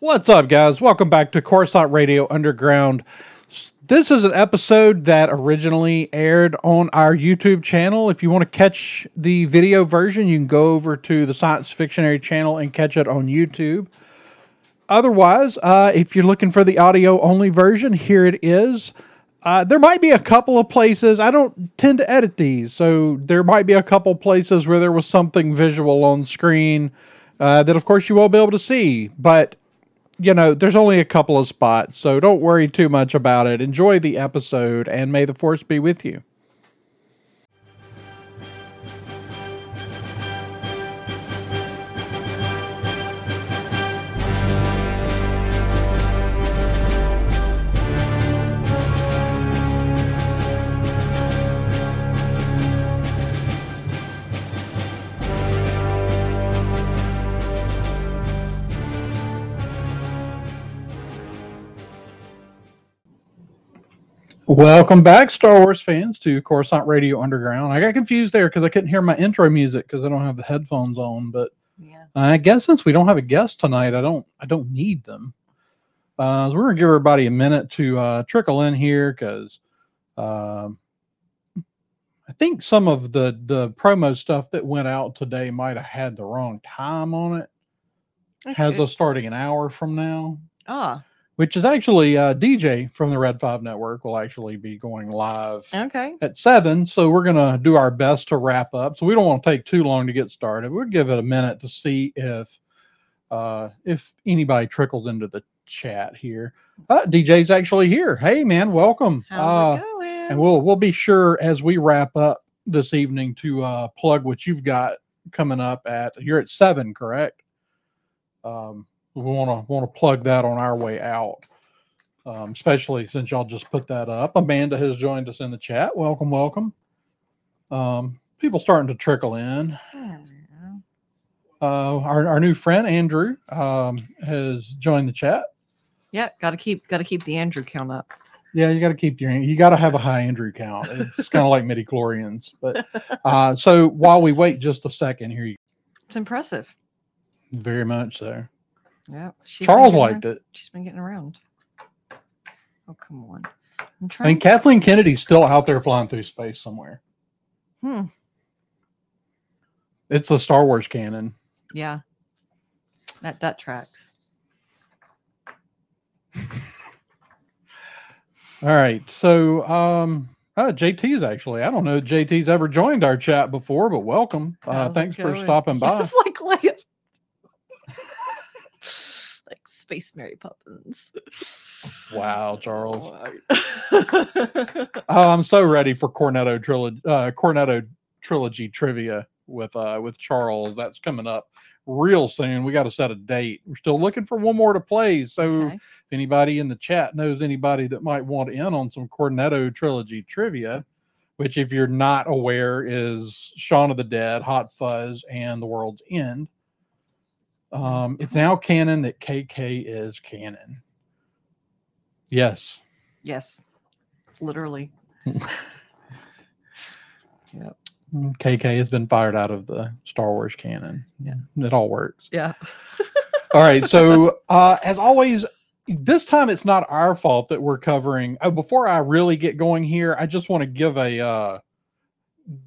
What's up, guys? Welcome back to Coruscant Radio Underground. This is an episode that originally aired on our YouTube channel. If you want to catch the video version, you can go over to the Science Fictionary channel and catch it on YouTube. Otherwise, uh, if you're looking for the audio only version, here it is. Uh, there might be a couple of places. I don't tend to edit these, so there might be a couple places where there was something visual on screen uh, that, of course, you won't be able to see. But you know, there's only a couple of spots, so don't worry too much about it. Enjoy the episode, and may the force be with you. Welcome back, Star Wars fans, to Coruscant Radio Underground. I got confused there because I couldn't hear my intro music because I don't have the headphones on. But Yeah. I guess since we don't have a guest tonight, I don't I don't need them. Uh, so we're gonna give everybody a minute to uh, trickle in here because um, I think some of the the promo stuff that went out today might have had the wrong time on it. Has us starting an hour from now Ah, which is actually uh, DJ from the Red Five Network will actually be going live okay. at seven. So we're gonna do our best to wrap up. So we don't want to take too long to get started. We'll give it a minute to see if uh, if anybody trickles into the chat here. Uh, DJ's actually here. Hey man, welcome. How's Uh, it going? and we'll we'll be sure as we wrap up this evening to uh, plug what you've got coming up at. You're at seven, correct? Um, we want to want to plug that on our way out, um, especially since y'all just put that up. Amanda has joined us in the chat. Welcome, welcome. Um, people starting to trickle in. Uh, our our new friend Andrew um, has joined the chat. Yeah, gotta keep gotta keep the Andrew count up. Yeah, you got to keep your you got to have a high Andrew count. It's kind of like midi chlorians. But uh, so while we wait just a second here, you It's impressive. very much so. Yeah. Charles liked around- it. She's been getting around. Oh come on. I'm I trying. mean, Kathleen Kennedy's still out there flying through space somewhere. hmm. It's the Star Wars canon. Yeah. That that tracks. All right, so um, uh, JT's actually. I don't know if JT's ever joined our chat before, but welcome. Uh, thanks for stopping by. It's like like like Space Mary Poppins. Wow, Charles. Oh, I'm so ready for Cornetto trilogy. Uh, Cornetto trilogy trivia with uh with Charles. That's coming up real soon. We got to set a date. We're still looking for one more to play. So okay. if anybody in the chat knows anybody that might want in on some Cornetto trilogy trivia, which if you're not aware is Shaun of the Dead, Hot Fuzz, and The World's End. Um, it's now canon that KK is canon. Yes. Yes. Literally. yep. KK has been fired out of the Star Wars canon. Yeah. It all works. Yeah. All right. So, uh, as always, this time it's not our fault that we're covering. Oh, before I really get going here, I just want to give a uh,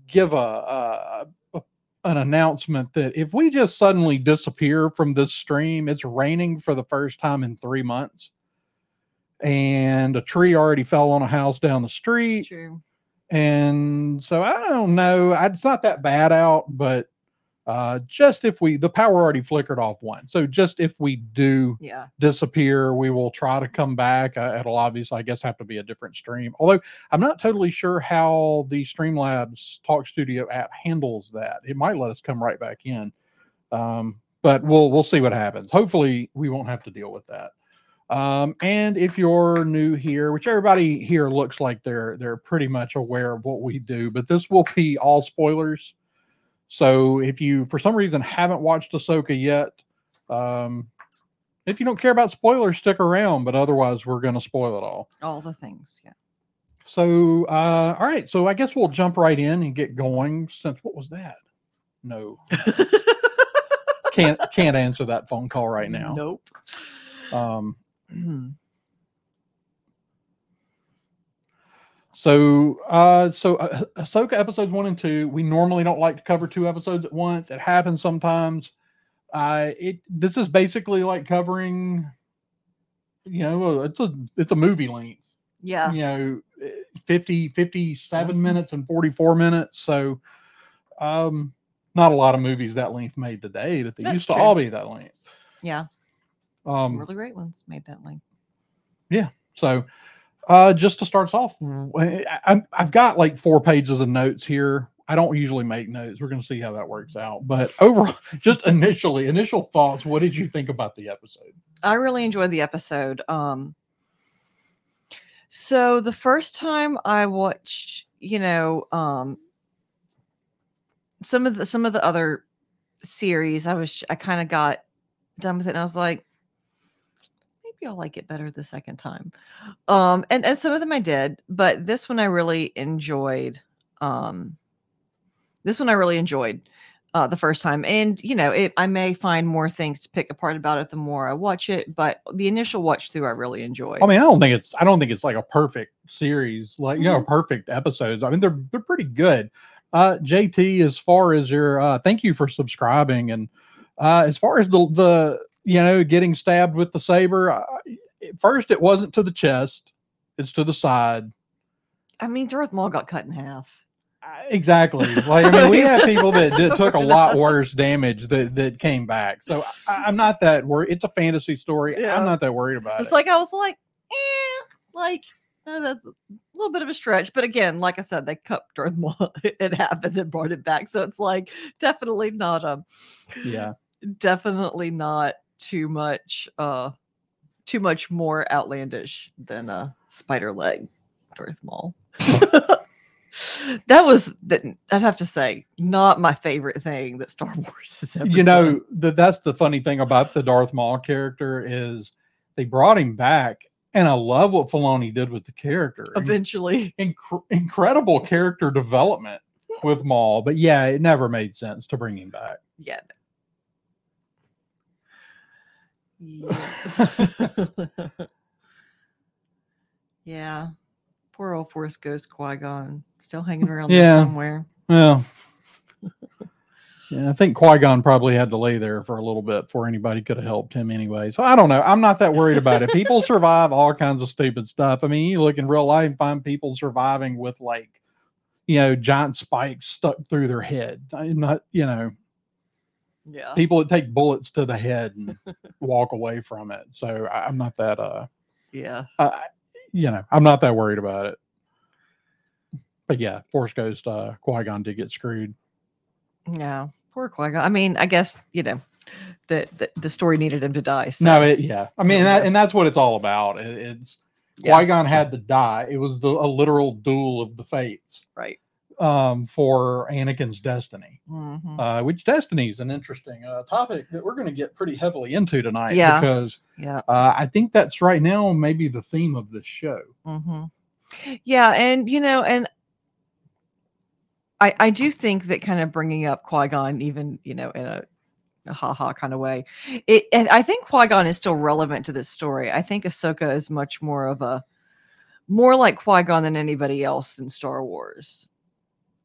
give a, uh, a an announcement that if we just suddenly disappear from this stream, it's raining for the first time in three months, and a tree already fell on a house down the street. True. And so I don't know. It's not that bad out, but uh, just if we, the power already flickered off one. So just if we do Yeah. disappear, we will try to come back. Uh, it'll obviously, I guess, have to be a different stream. Although I'm not totally sure how the Streamlabs Talk Studio app handles that. It might let us come right back in, um, but we'll we'll see what happens. Hopefully, we won't have to deal with that. Um, and if you're new here, which everybody here looks like they're they're pretty much aware of what we do, but this will be all spoilers. So if you for some reason haven't watched Ahsoka yet, um, if you don't care about spoilers, stick around. But otherwise, we're going to spoil it all. All the things. Yeah. So uh, all right, so I guess we'll jump right in and get going. Since what was that? No, can't can't answer that phone call right now. Nope. Um, So, uh, so uh, Ahsoka episodes one and two, we normally don't like to cover two episodes at once. It happens sometimes. Uh, it this is basically like covering, you know, it's a it's a movie length. Yeah. You know, eh, 50, 57 Mhm. minutes and 44 minutes. So, um, not a lot of movies that length made today, but they That's used to true. all be that length. Yeah. Some Um, really great ones made that length. Yeah. So, uh, just to start us off, w- I, I've got like four pages of notes here. I don't usually make notes. We're going to see how that works out. But overall, just initially, initial thoughts. What did you think about the episode? I really enjoyed the episode. Um, so the first time I watched, you know, um, some of the some of the other series, I was I kind of got done with it, and I was like, I'll like it better the second time. Um, and and some of them I did, but this one I really enjoyed. Um, this one I really enjoyed uh, the first time, and you know, it, I may find more things to pick apart about it the more I watch it. But the initial watch through, I really enjoyed. I mean, I don't think it's I don't think it's like a perfect series, like you Mm-hmm. know, perfect episodes. I mean, they're they're pretty good. Uh, JT, as far as your uh, thank you for subscribing, and uh, as far as the the you know getting stabbed with the saber, at first it wasn't to the chest, it's to the side. I mean, Darth Maul got cut in half. Uh, Exactly. Like I mean, we have people that, that took a lot worse damage that that came back. So I, I'm not that worried. It's a fantasy story. Yeah. I'm not that worried about It's it. It's like I was like, eh, like uh, that's a little bit of a stretch. But again, like I said, they cut Darth Maul in half and then brought it back. So it's like definitely not a yeah. definitely not too much uh too much more outlandish than a spider leg Darth Maul. that was that I'd have to say not my favorite thing that Star Wars has ever You know that that's the funny thing about the Darth Maul character is they brought him back, and I love what Filoni did with the character. eventually Inc- incredible character development with Maul, but yeah, it never made sense to bring him back. yeah. Yeah. yeah. Poor old Force Ghost Qui Gon still hanging around Yeah. there somewhere. Well, yeah, I think Qui Gon probably had to lay there for a little bit before anybody could have helped him anyway. So I don't know. I'm not that worried about it. People survive all kinds of stupid stuff. I mean, you look in real life and find people surviving with like, you know, giant spikes stuck through their head. I'm not, you know, Yeah. people that take bullets to the head and walk away from it. So I, I'm not that, uh, Yeah. uh, you know, I'm not that worried about it. But yeah, Force Ghost, uh, Qui Gon did get screwed. Yeah. Poor Qui Gon. I mean, I guess, you know, the, the, the story needed him to die. So No, it, yeah. I mean, that, and that's what it's all about. It, it's yeah, Qui Gon had to die. It was the, a literal duel of the fates right. Um, for Anakin's destiny. Mhm. Uh, which destiny is an interesting uh, topic that we're going to get pretty heavily into tonight. Yeah. because yeah. uh, I think that's right now maybe the theme of this show. hmm Yeah, and you know, and I I do think that kind of bringing up Qui Gon, even you know, in a, a ha ha kind of way, it and I think Qui Gon is still relevant to this story. I think Ahsoka is much more of a more like Qui Gon than anybody else in Star Wars.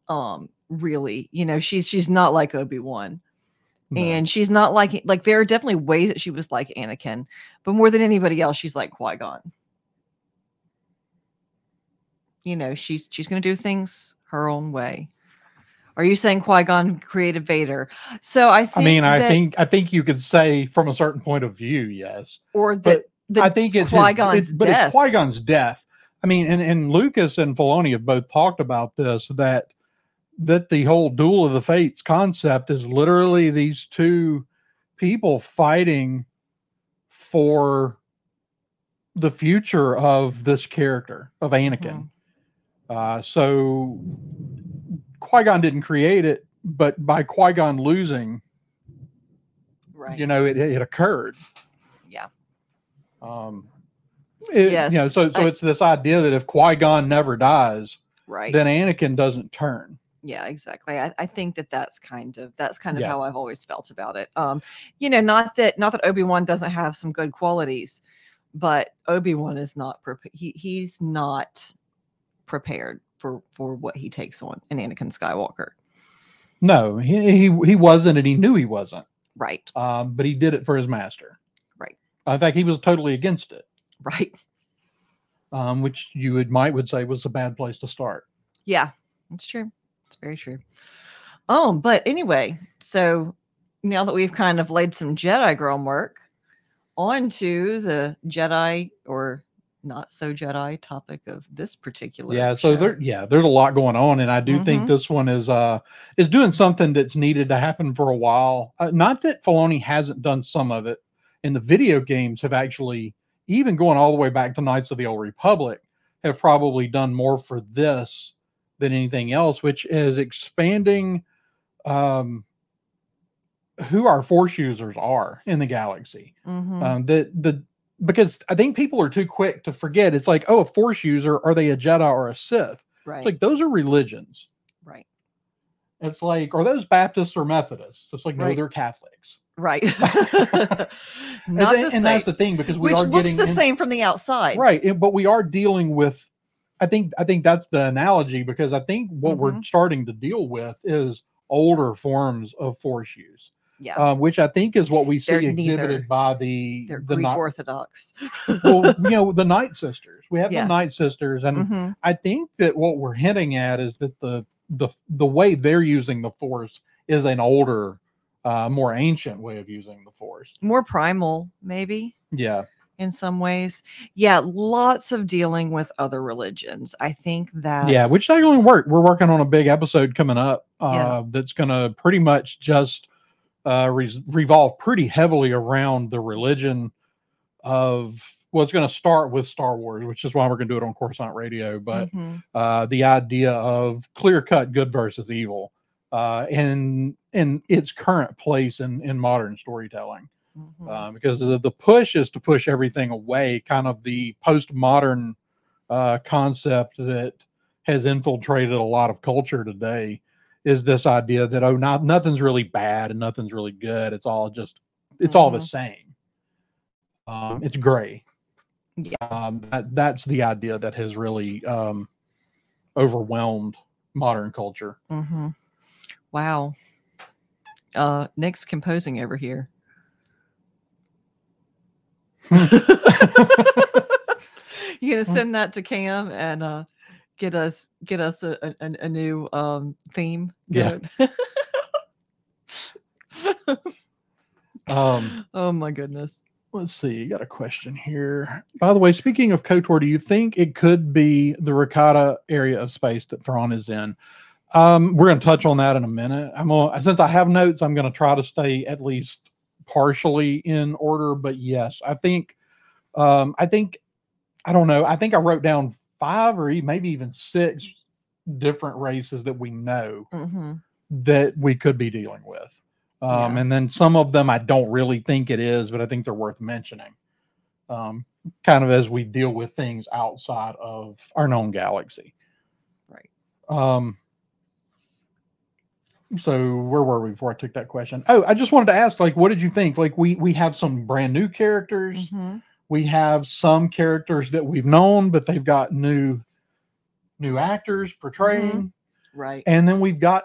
Um, really, you know, she's she's not like Obi Wan No. and she's not like like there are definitely ways that she was like Anakin, but more than anybody else, she's like Qui Gon. You know, she's she's gonna do things her own way. Are you saying Qui Gon created Vader? So I think I mean, I that- think I think you could say from a certain point of view, yes. or that the, I think it's his- Qui-Gon's it's, but death. it's Qui Gon's death. I mean, and, and Lucas and Filoni have both talked about this that that the whole duel of the fates concept is literally these two people fighting for the future of this character of Anakin. Uh, so Qui Gon didn't create it, but by Qui Gon losing, right. you know, it, it occurred. Yeah. Um, it- Yes, You know, so so I- it's this idea that if Qui Gon never dies, right. then Anakin doesn't turn. Yeah exactly I, I think that that's kind of that's kind of Yeah. how i've always felt about it um you know not that not that obi-wan doesn't have some good qualities but obi-wan is not prepared he, he's not prepared for for what he takes on in anakin skywalker No, he, he he wasn't, and he knew he wasn't. right Um, but he did it for his master. Right. in fact, he was totally against it, right um, which you would might would say was a bad place to start. yeah it's true it's very true oh but anyway so now that we've kind of laid some jedi groundwork onto the jedi or not so jedi topic of this particular Yeah, so show. there, yeah, there's a lot going on, and I do think Mhm. this one is uh is doing something that's needed to happen for a while. Uh, not that Filoni hasn't done some of it, and the video games have actually, even going all the way back to Knights of the Old Republic, have probably done more for this than anything else, which is expanding um who our force users are in the galaxy. Mhm. um the the because i think people are too quick to forget it's like oh a force user are they a jedi or a sith? Right. it's like those are religions. Right. It's like are those baptists or methodists? It's like no they're catholics. Right. And, not then- the and that's the thing because we which are looks getting the in- same from the outside. Right but we are dealing with i think i think that's the analogy because i think what we're Mhm. starting to deal with is older forms of force use yeah uh, which i think is what we see They're exhibited neither. by the they're the greek orthodox well, you know the night sisters we have Yeah. the night sisters and Mhm. I think that what we're hinting at is that the the the way they're using the force is an older, uh, more ancient way of using the force. more primal maybe Yeah, in some ways yeah lots of dealing with other religions i think that yeah, which is going to work. We're working on a big episode coming up uh, Yeah. that's going to pretty much just uh, re- revolve pretty heavily around the religion of. Well, it's going to start with Star Wars, which is why we're going to do it on Coruscant Radio. But Mhm. uh, the idea of clear cut good versus evil uh, in in its current place in in modern storytelling Mhm. uh, because the, the push is to push everything away kind of the postmodern uh, concept that has infiltrated a lot of culture today is this idea that oh not nothing's really bad and nothing's really good it's all just it's all the Mhm. same um, it's gray Yeah. um, that, that's the idea that has really um, overwhelmed modern culture Mhm. wow uh nick's composing over here you gonna send that to cam and uh get us get us a, a, a- new um theme Yeah. Um, oh my goodness. let's see you got a question here. By the way speaking of kotor do you think it could be the Rakata area of space that thrawn is in? Um, we're going to touch on that in a minute. I'm going since i have notes i'm going to try to stay at least partially in order but yes i think um, i think i don't know i think i wrote down five or maybe even six different races that we know hmm that we could be dealing with. Um, Yeah. And then some of them I don't really think it is, but I think they're worth mentioning. Um, kind of as we deal with things outside of our known galaxy. right Um, so where were we before I took that question? Oh, I just wanted to ask, like, what did you think? Like, we we have some brand new characters. Mhm. We have some characters that we've known, but they've got new new actors portraying right and then we've got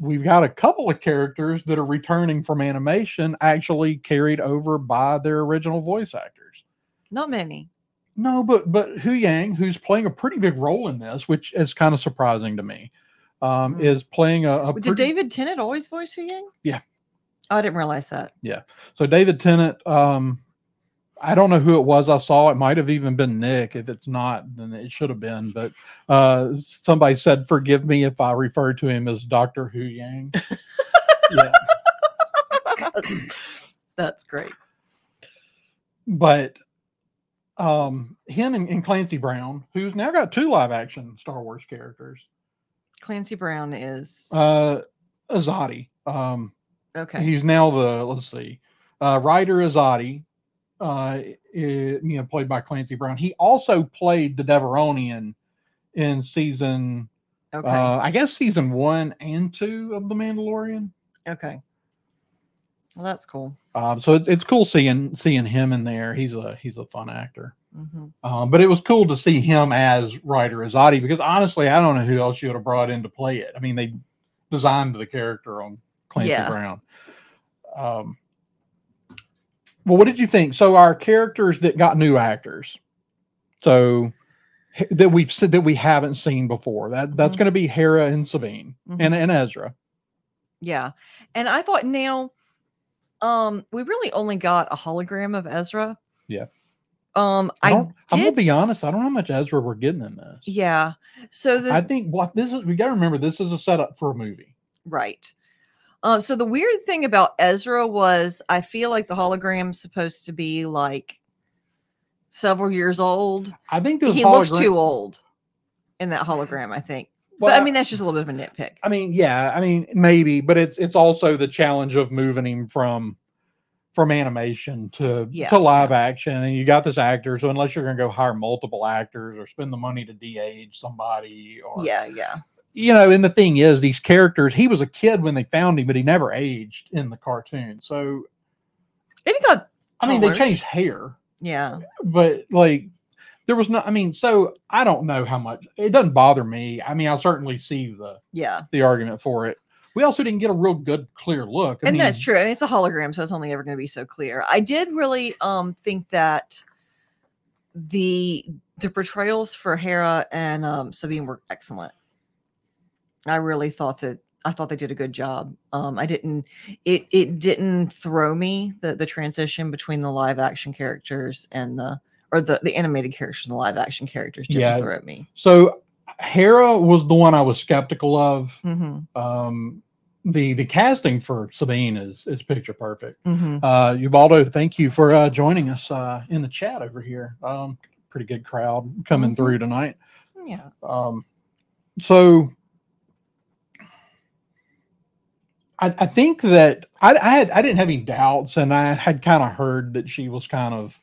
we've got a couple of characters that are returning from animation actually carried over by their original voice actors not many no but but huyang who's playing a pretty big role in this which is kind of surprising to me um Mm. is playing a, a did pretty- david tennant always voice huyang Yeah. oh, i didn't realize that Yeah. so david tennant um I don't know who it was I saw. It might have even been Nick. If it's not, then it should have been. But uh, somebody said, "Forgive me if I refer to him as Doctor Hu Yang." yeah, that's great but um him and, and clancy brown who's now got two live action star wars characters clancy brown is uh azadi um okay he's now the let's see uh ryder azadi uh you know played by clancy brown he also played the devaronian in season Okay. Uh, I guess season one and two of The Mandalorian. okay. Well, that's cool. Um, so it's it's cool seeing seeing him in there. He's a he's a fun actor. Hmm Um, but it was cool to see him as Ryder Azadi because honestly, I don't know who else you would have brought in to play it. I mean, they designed the character on Clancy Yeah. Brown. Um, well, what did you think? So our characters that got new actors, so that we've said that we haven't seen before. That that's Mhm. going to be Hera and Sabine and and Ezra. Yeah. And I thought now, um, we really only got a hologram of Ezra. Yeah. Um, I I, don't, I'm gonna be honest. I don't know how much Ezra we're getting in this. yeah. So the I think what this is. We got to remember this is a setup for a movie. Right. Um, so the weird thing about Ezra was I feel like the hologram's supposed to be like several years old. I think He looks too old in that hologram, I think. but I mean that's just a little bit of a nitpick. I mean, yeah, I mean, maybe, but it's it's also the challenge of moving him from from animation to Yeah, to live action, and you got this actor. So unless you're going to go hire multiple actors or spend the money to de-age somebody, or Yeah, yeah. you know, and the thing is, these characters, he was a kid when they found him, but he never aged in the cartoon. So And he got I mean, they changed hair, yeah. but like there was no. I mean, so I don't know how much it doesn't bother me. I mean, I certainly see the Yeah. the argument for it. We also didn't get a real good, clear look. I and that's true. I mean, it's a hologram, so it's only ever going to be so clear. I did really um think that the the portrayals for Hera and um Sabine were excellent. I really thought that I thought they did a good job. Um I didn't it it didn't throw me the the transition between the live action characters and the or the the animated characters and the live action characters didn't Yeah. throw me. So Hera was the one I was skeptical of. hmm Um, the the casting for Sabine is is picture perfect. hmm Uh, Ubaldo, thank you for uh, joining us uh, in the chat over here. Um, pretty good crowd coming Mhm. through tonight. Yeah. Um, so I, I think that I, I had I didn't have any doubts, and I had kind of heard that she was kind of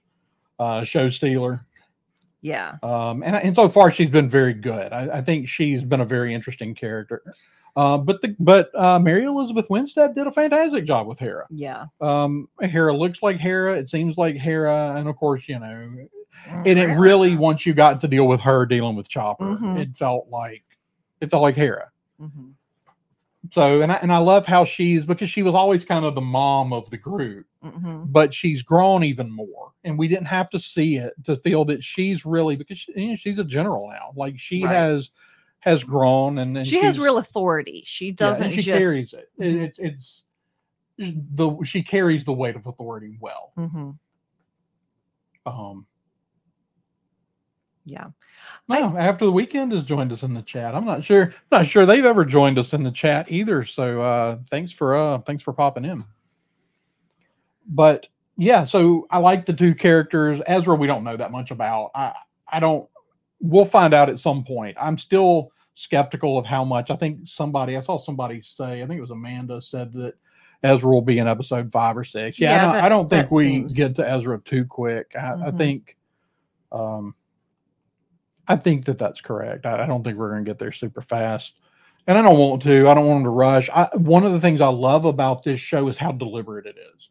uh, show stealer. Yeah. Um, and, and so far she's been very good. I, I think she's been a very interesting character. Uh, but the but uh, Mary Elizabeth Winstead did a fantastic job with Hera. Yeah. Um, Hera looks like Hera. It seems like Hera, and of course, you know, and it really once you got to deal with her dealing with Chopper, Mhm. it felt like it felt like Hera. Mhm. So and I and I love how she's because she was always kind of the mom of the group, Mhm. but she's grown even more, and we didn't have to see it to feel that she's really because she, you know, she's a general now. Like she Right. has has grown and, and she has real authority. She doesn't she just carries it. It- Mhm. It's it's the she carries the weight of authority well. Mhm. Um, Yeah. no, after the weekend has joined us in the chat. I'm not sure, not sure they've ever joined us in the chat either. So uh, thanks for uh, thanks for popping in. But yeah, so I like the two characters. Ezra, we don't know that much about. I I don't. We'll find out at some point. I'm still skeptical of how much. I think somebody I saw somebody say. I think it was Amanda said that Ezra will be in episode five or six. Yeah, Yeah, I, don't, that- I don't think we seems- get to Ezra too quick. I, I Mhm. think. Um, I think that that's correct. I, I don't think we're going to get there super fast, and I don't want to. I don't want them to rush. I, one of the things I love about this show is how deliberate it is.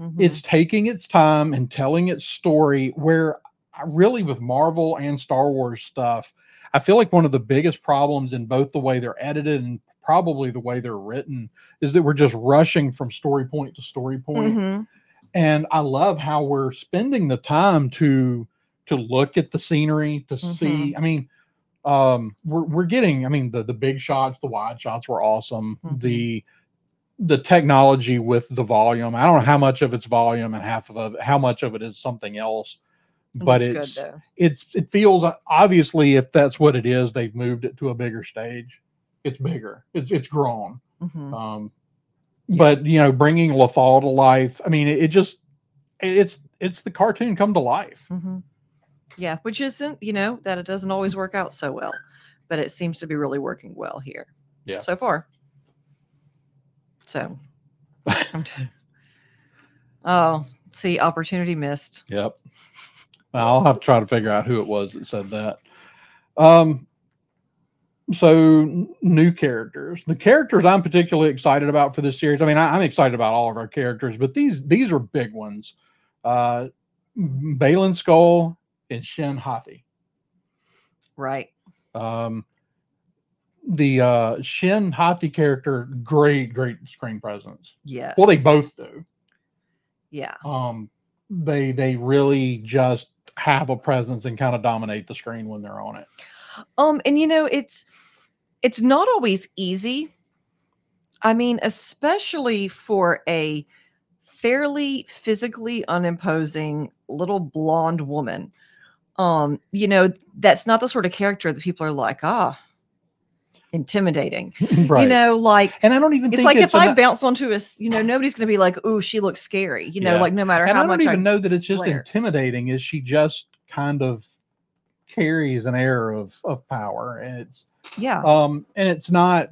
Mhm. It's taking its time and telling its story. Where I really, with Marvel and Star Wars stuff, I feel like one of the biggest problems in both the way they're edited and probably the way they're written is that we're just rushing from story point to story point Mhm. and I love how we're spending the time to to look at the scenery to see. I mean, um, we're we're getting. I mean, the the big shots, the wide shots were awesome. Mhm. The the technology with the volume. I don't know how much of it's volume and half of it, how much of it is something else, but looks it's good it's it feels obviously if that's what it is, they've moved it to a bigger stage. It's bigger. It's it's grown. Mhm. Um, Yeah. but you know, bringing Lothal to life. I mean, it, it just it's it's the cartoon come to life. Mhm. Yeah, which isn't, you know, that it doesn't always work out so well, but it seems to be really working well here. Yeah. So far. So. Oh, see, opportunity missed. Yep. I'll have to try to figure out who it was that said that. Um, so new characters. The characters I'm particularly excited about for this series. I mean, I, am excited about all of our characters, but these these are big ones. Uh, Baylan Skoll and Shin Hati. Right. Um, the uh, Shin Hati character, great, great screen presence. Yes. Well, they both do. Yeah. Um, they they really just have a presence and kind of dominate the screen when they're on it. Um, and you know, it's it's not always easy. I mean, especially for a fairly physically unimposing little blonde woman. Um, you know, that's not the sort of character that people are like, ah, intimidating. right. You know, like and I don't even it's like it's if I bounce onto a you know, nobody's going to be like, "Ooh, she looks scary." You know, Yeah. like no matter and how I don't much I even know that it's just glare. intimidating. Is she just kind of carries an air of of power, and it's yeah, um and it's not.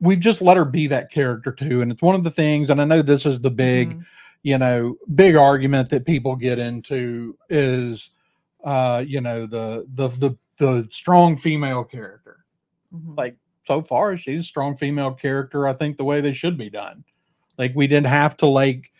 We've just let her be that character too, and it's one of the things. And I know this is the big, Mhm. you know, big argument that people get into is, uh, you know, the the the the strong female character. Mhm. Like so far, she's a strong female character. I think the way they should be done. Like we didn't have to like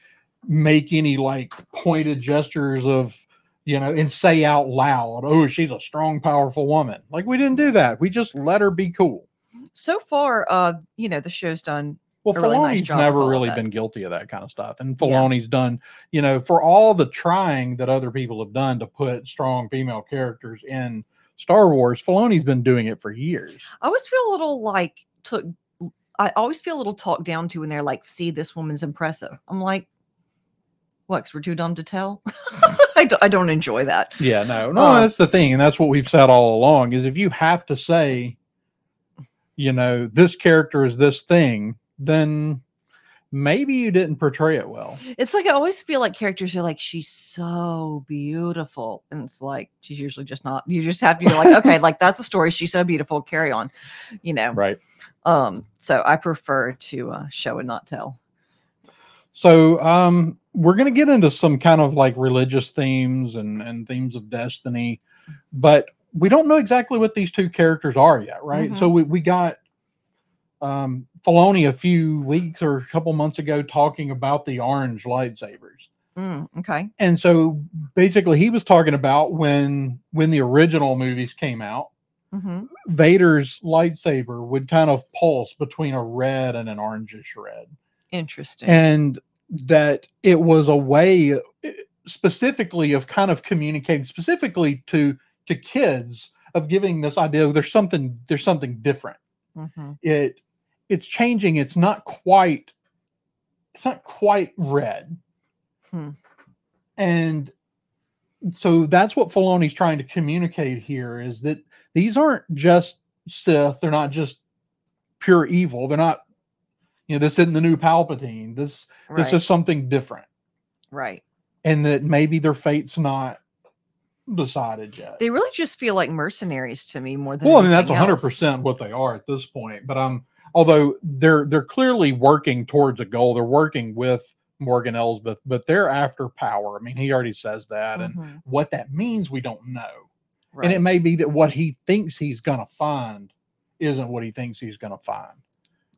make any like pointed gestures of you know and say out loud, "Oh, she's a strong, powerful woman." Like we didn't do that. We just let her be cool. so far, uh, you know, the show's done. Well, a really nice Filoni's never really been guilty of that kind of stuff, and Yeah. Filoni's done, you know, for all the trying that other people have done to put strong female characters in Star Wars. Filoni's been doing it for years. I always feel a little like took. I always feel a little talked down to when they're like, "See, this woman's impressive." I'm like, "What? 'cause we're too dumb to tell." I, don't, I don't enjoy that. Yeah, no, no, Um, that's the thing, and that's what we've said all along. Is if you have to say, you know, this character is this thing, then maybe you didn't portray it well. It's like I always feel like characters are like, "She's so beautiful," and it's like she's usually just not. You just have to be like, "Okay, like that's the story. She's so beautiful. Carry on," you know. Right. Um. So I prefer to uh, show and not tell. So um we're gonna get into some kind of like religious themes and, and themes of destiny, but we don't know exactly what these two characters are yet, right? So we, we got um Filoni a few weeks or a couple months ago talking about the orange lightsabers. Mm, okay. And so basically he was talking about when when the original movies came out, hmm Vader's lightsaber would kind of pulse between a red and an orangish red Interesting. and that it was a way uh, specifically of kind of communicating specifically to to kids of giving this idea of there's something there's something different hmm it it's changing it's not quite it's not quite red Hmm. and so that's what Filoni's trying to communicate here is that these aren't just Sith they're not just pure evil they're not you know this isn't the new Palpatine this Right. this is something different right. and that maybe their fate's not decided yet They really just feel like mercenaries to me more than. well i mean that's 100% else. what they are at this point but um although they're they're clearly working towards a goal they're working with morgan elsbeth but they're after power i mean he already says that and Mhm, what that means we don't know right. and it may be that what he thinks he's gonna find isn't what he thinks he's gonna find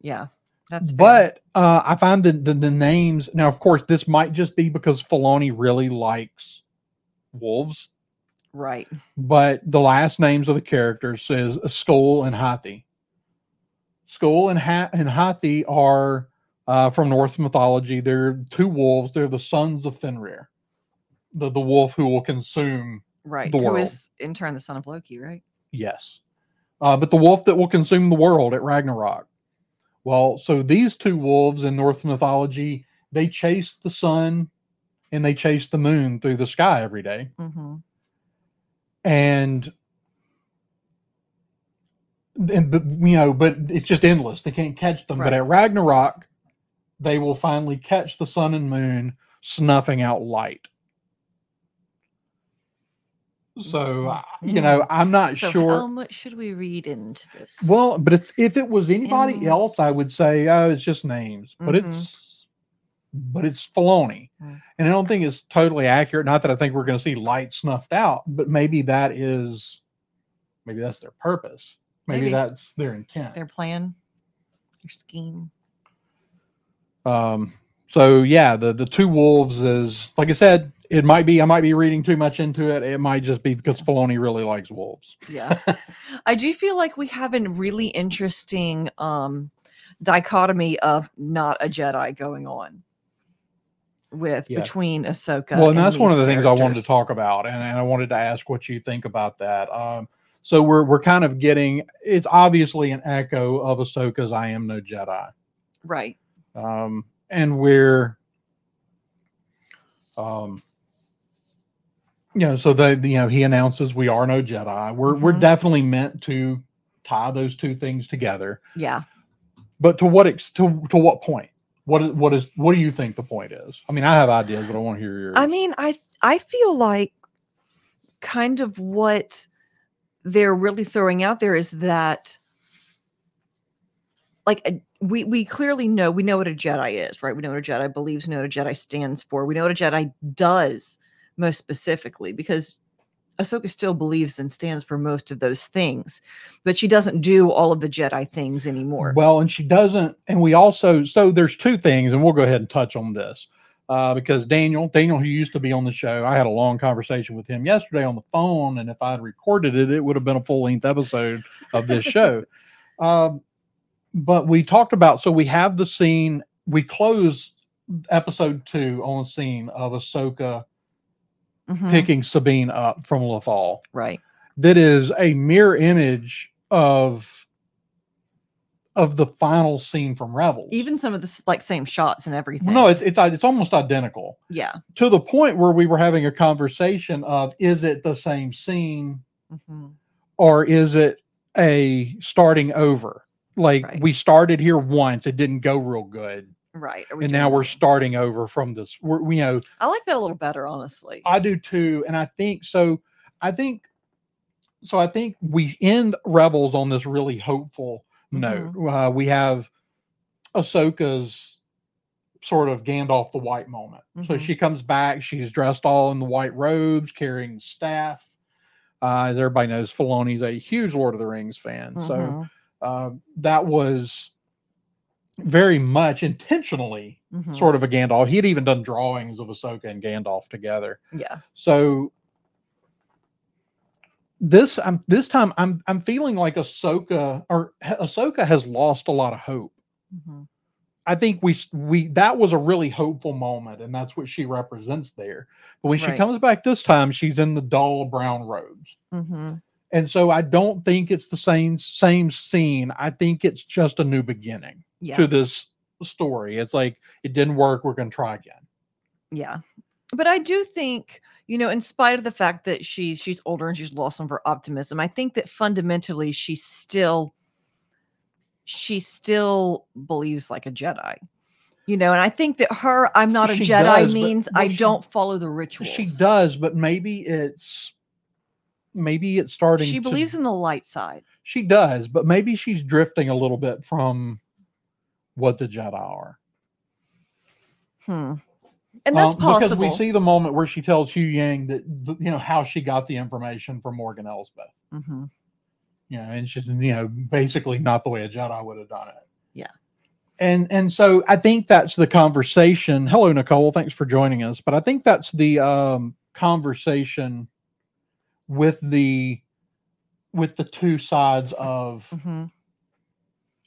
yeah, that's. fair. but uh, I find that the, the names now, of course, this might just be because Filoni really likes wolves, right. but the last names of the characters says Skoll and Hati. Skull and ha- and Hati are uh, from Norse mythology. They're two wolves. They're the sons of Fenrir, the the wolf who will consume. Right. the Who world. is in turn the son of Loki? Right. Yes, uh, but the wolf that will consume the world at Ragnarok. Well, so these two wolves in Norse mythology, they chase the sun and they chase the moon through the sky every day. hmm And and but you know, but it's just endless. They can't catch them. Right. But at Ragnarok, they will finally catch the sun and moon snuffing out light. So, uh, you know, I'm not so sure. how much should we read into this? Well, but if if it was anybody Endless. else, I would say, oh, it's just names. But Mhm. it's but it's Filoni, Mm. and I don't think it's totally accurate. Not that I think we're going to see light snuffed out, but maybe that is maybe that's their purpose. Maybe, Maybe. that's their intent. Their plan, their scheme. Um, so yeah, the the two wolves is like I said, it might be I might be reading too much into it. It might just be because Filoni really likes wolves. Yeah. I do feel like we have a really interesting um dichotomy of not a Jedi going on with Yeah. between Ahsoka. well, and that's one of these the things I wanted to talk about, and, and I wanted to ask what you think about that. Um, so we're we're kind of getting it's obviously an echo of Ahsoka's "I am no Jedi." Right. um, and we're um you know so the you know he announces we are no jedi we're we're Mhm. definitely meant to tie those two things together Yeah. but to what ex to, to what point what is what is what do you think the point is i mean i have ideas but i want to hear your. I mean, I I feel like kind of what they're really throwing out there is that like a, we we clearly know we know what a Jedi is, right? We know what a Jedi believes, know what a Jedi stands for. We know what a Jedi does most specifically because Ahsoka still believes and stands for most of those things, but she doesn't do all of the Jedi things anymore. Well, and she doesn't, and we also so there's two things, and we'll go ahead and touch on this uh, because Daniel, Daniel, who used to be on the show, I had a long conversation with him yesterday on the phone, and if I had recorded it, it would have been a full length episode of this show. Um, but we talked about so we have the scene. We close episode two on the scene of Ahsoka Mhm, picking Sabine up from Lothal right. that is a mirror image of of the final scene from Rebels. Even some of the like same shots and everything. no, it's it's it's almost identical yeah. to the point where we were having a conversation of is it the same scene mhm. or is it a starting over? Like Right. we started here once, it didn't go real good, Right. And now we're starting over from this. We're we, you know I like that a little better, honestly. I do too, and I think so. I think so. I think we end Rebels on this really hopeful note. Uh, we have Ahsoka's sort of Gandalf the White moment. So Mhm. she comes back. She's dressed all in the white robes, carrying staff. Uh, as everybody knows, Filoni's a huge Lord of the Rings fan. So Mhm, uh, that was very much intentionally mhm. sort of a Gandalf. He had even done drawings of Ahsoka and Gandalf together. Yeah. So this I'm this time I'm I'm feeling like Ahsoka or Ahsoka has lost a lot of hope. mhm, I think we we that was a really hopeful moment, and that's what she represents there. But when she comes back this time, she's in the dull brown robes, mhm. and so I don't think it's the same same scene. I think it's just a new beginning Yeah. to this story. It's like it didn't work. We're going to try again. Yeah. But I do think, you know, in spite of the fact that she's she's older and she's lost some of her optimism, I think that fundamentally she still she still believes like a Jedi. You know, and I think that her I'm not a She Jedi does, but- means I she- don't follow the rituals. She does, but maybe it's maybe it's starting. She to- believes in the light side. She does, but maybe she's drifting a little bit from what the Jedi are. Hmm. And that's Um, possible. because we see the moment where she tells Huyang that th- you know how she got the information from Morgan Elsbeth. Mhm. You know, and she's you know basically not the way a Jedi would have done it. Yeah. And and so I think that's the conversation. Hello, Nicole. Thanks for joining us. But I think that's the um, conversation with the with the two sides of Mhm.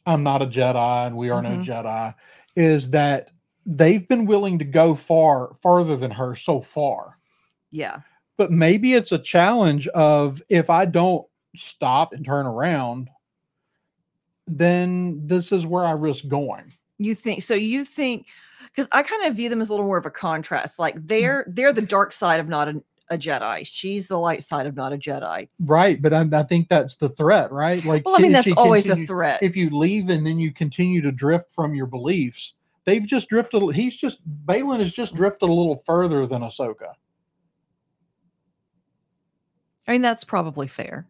I'm not a Jedi and we are Mhm. no Jedi is that they've been willing to go far farther than her so far. Yeah. But maybe it's a challenge of if I don't stop and turn around, then this is where I risk going. You think so you think because I kind of view them as a little more of a contrast. Like Mm. they're they're the dark side of not a, a Jedi. She's the light side of not a Jedi. Right. But I, I think that's the threat, right? Like, Well, I mean that's always a threat. If you leave and then you continue to drift from your beliefs, they've just drifted. He's just, Baylan has just drifted a little further than Ahsoka. I mean that's probably fair.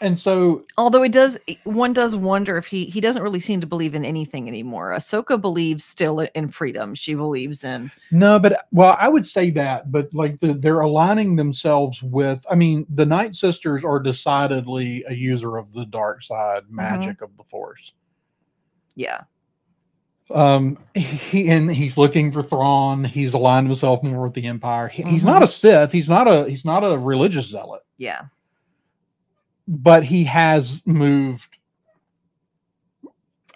and so Although it does, one does wonder if he he doesn't really seem to believe in anything anymore. Ahsoka believes still in freedom. She believes in no, but well, I would say that, but like the, they're aligning themselves with. I mean, the Night Sisters are decidedly a user of the dark side mm-hmm. magic of the Force. yeah, Um, he and he's looking for Thrawn. He's aligned himself more with the Empire. He, He's not a Sith. He's not a he's not a religious zealot. yeah, but he has moved.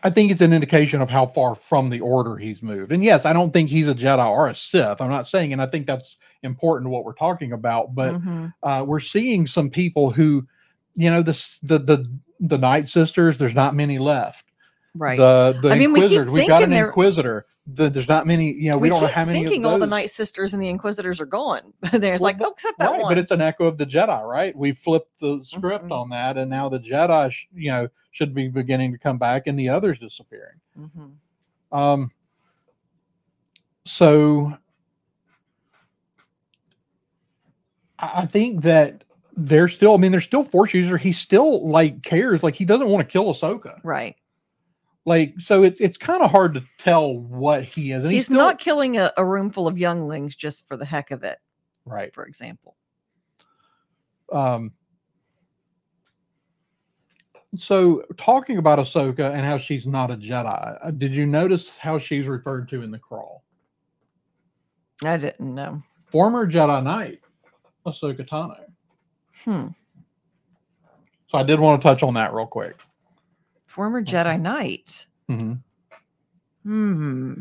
I think it's an indication of how far from the order he's moved. And yes, I don't think he's a Jedi or a Sith. I'm not saying, and I think that's important to what we're talking about. But mhm, uh, we're seeing some people who, you know, this the the the Night Sisters. There's not many left. Right. The the I mean, we. We've got an Inquisitor. The, there's not many. You know, we, don't know how many. thinking all the. Night Sisters and the Inquisitors are gone. There's Well, like, oh, except that right, one. but it's an echo of the Jedi, right? We flipped the script Mhm. on that, and now the Jedi, sh- you know, should be beginning to come back, and the others disappearing. Mhm. Um, so I I think that they're still. I mean, they're still Force user. He still like cares. Like he doesn't want to kill Ahsoka. Right. Like so, it's it's kind of hard to tell what he is. And He's still, not killing a, a room full of younglings just for the heck of it, right. for example. um so talking about Ahsoka and how she's not a Jedi, uh, did you notice how she's referred to in the crawl? I didn't know. Former Jedi Knight, Ahsoka Tano. Hmm. So I did want to touch on that real quick. Former Jedi Knight. hmm Hmm.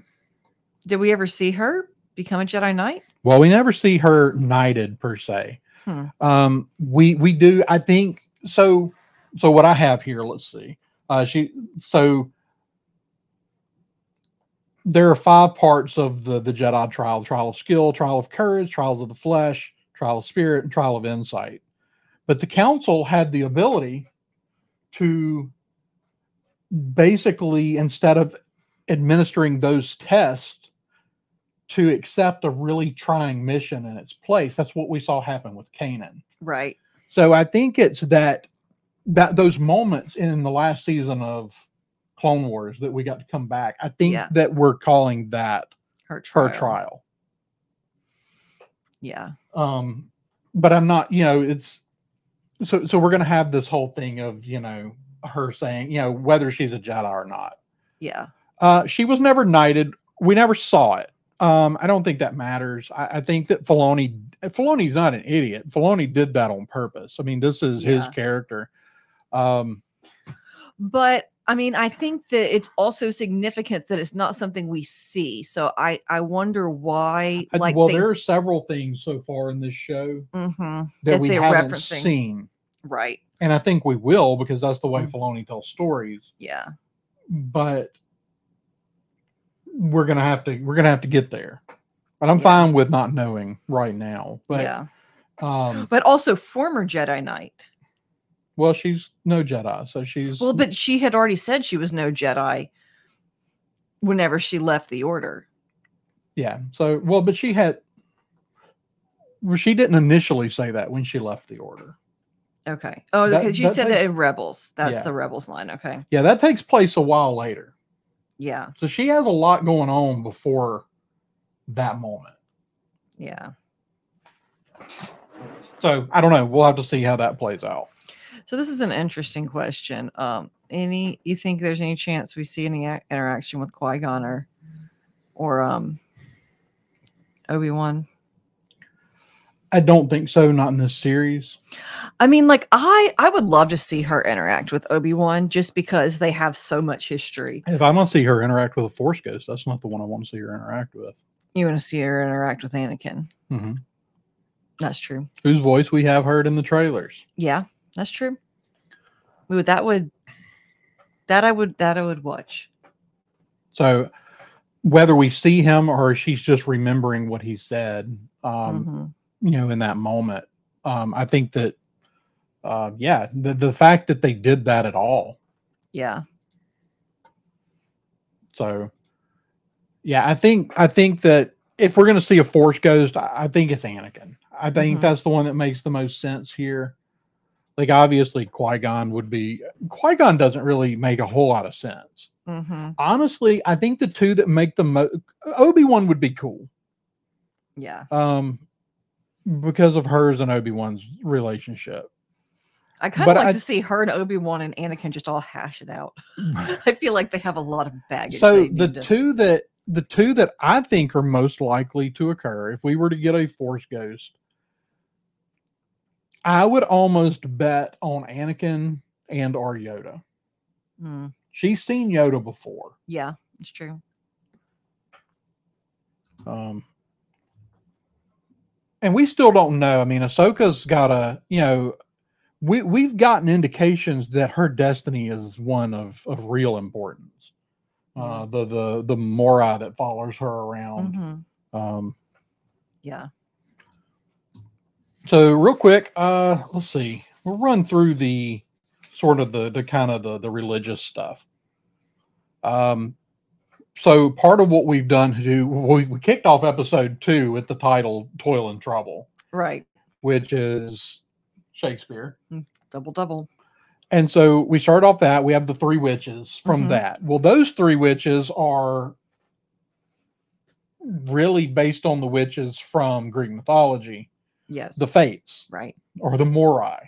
Did we ever see her become a Jedi Knight? Well, we never see her knighted per se. Hmm. Um, we we do. I think so. So what I have here, let's see. Uh, she so there are five parts of the the Jedi trial: trial of skill, trial of courage, trials of the flesh, trial of spirit, and trial of insight. But the council had the ability to basically, instead of administering those tests, to accept a really trying mission in its place. That's what we saw happen with Kanan. Right. So I think it's that that those moments in the last season of Clone Wars that we got to come back. I think Yeah. that we're calling that Her trial. her trial. Yeah. Um, but I'm not, you know, it's so so we're gonna have this whole thing of, you know, her saying, you know, whether she's a Jedi or not. Yeah. Uh, she was never knighted. We never saw it. Um, I don't think that matters. I, I think that Filoni, Filoni's not an idiot. Filoni did that on purpose. I mean, this is his character. Um, But I mean, I think that it's also significant that it's not something we see. So I I wonder why like well, they, there are several things so far in this show Mhm, that, that we haven't referencing. seen, right. and I think we will because that's the way Mm. Filoni tells stories. Yeah. But we're gonna have to we're gonna have to get there. But I'm Yeah. fine with not knowing right now. But yeah. um, But also former Jedi Knight. well, she's no Jedi, so she's Well, but she had already said she was no Jedi whenever she left the order. Yeah. So, well, but she had, well, she didn't initially say that when she left the order. Okay. Oh, That- because you that said takes- that in Rebels. That's Yeah. the Rebels line. Okay. Yeah, that takes place a while later. Yeah. So she has a lot going on before that moment. Yeah. So I don't know. We'll have to see how that plays out. So this is an interesting question. Um, any you think there's any chance we see any ac- interaction with Qui Gon or or um Obi Wan? I don't think so. Not in this series. I mean, like I I would love to see her interact with Obi Wan just because they have so much history. If I want to see her interact with a Force Ghost, that's not the one I want to see her interact with. You want to see her interact with Anakin? hmm That's true. Whose voice we have heard in the trailers. Yeah, that's true. Ooh, that would that I would that I would watch. So whether we see him or she's just remembering what he said, um, Mhm. You know, in that moment. Um, I think that, uh, yeah, the, the fact that they did that at all. Yeah. So, yeah, I think, I think that if we're going to see a force ghost, I, think it's Anakin. I think Mhm. that's the one that makes the most sense here. Like obviously Qui Gon would be Qui Gon doesn't really make a whole lot of sense. Mm-hmm. Honestly, I think the two that make the most Obi Wan would be cool. Yeah. Um, because of hers and Obi Wan's relationship. I kind of like I- to see her and Obi Wan and Anakin just all hash it out. I feel like they have a lot of baggage. so the to- two that the two that I think are most likely to occur if we were to get a Force Ghost, I would almost bet on Anakin and or Yoda. Mm, She's seen Yoda before. yeah, it's true. Um, and we still don't know. I mean, Ahsoka's got a, you know, we we've gotten indications that her destiny is one of of real importance. Uh, the the the Morai that follows her around. Mhm. Um, Yeah. so real quick, uh, let's see. We'll run through the sort of the the kind of the the religious stuff. Um, so part of what we've done to do, we, we kicked off episode two with the title "Toil and Trouble," Right. which is Shakespeare. Double double. And so we start off that we have the three witches from Mhm. that. Well, those three witches are really based on the witches from Greek mythology, Yes. the Fates Right. or the Moirai.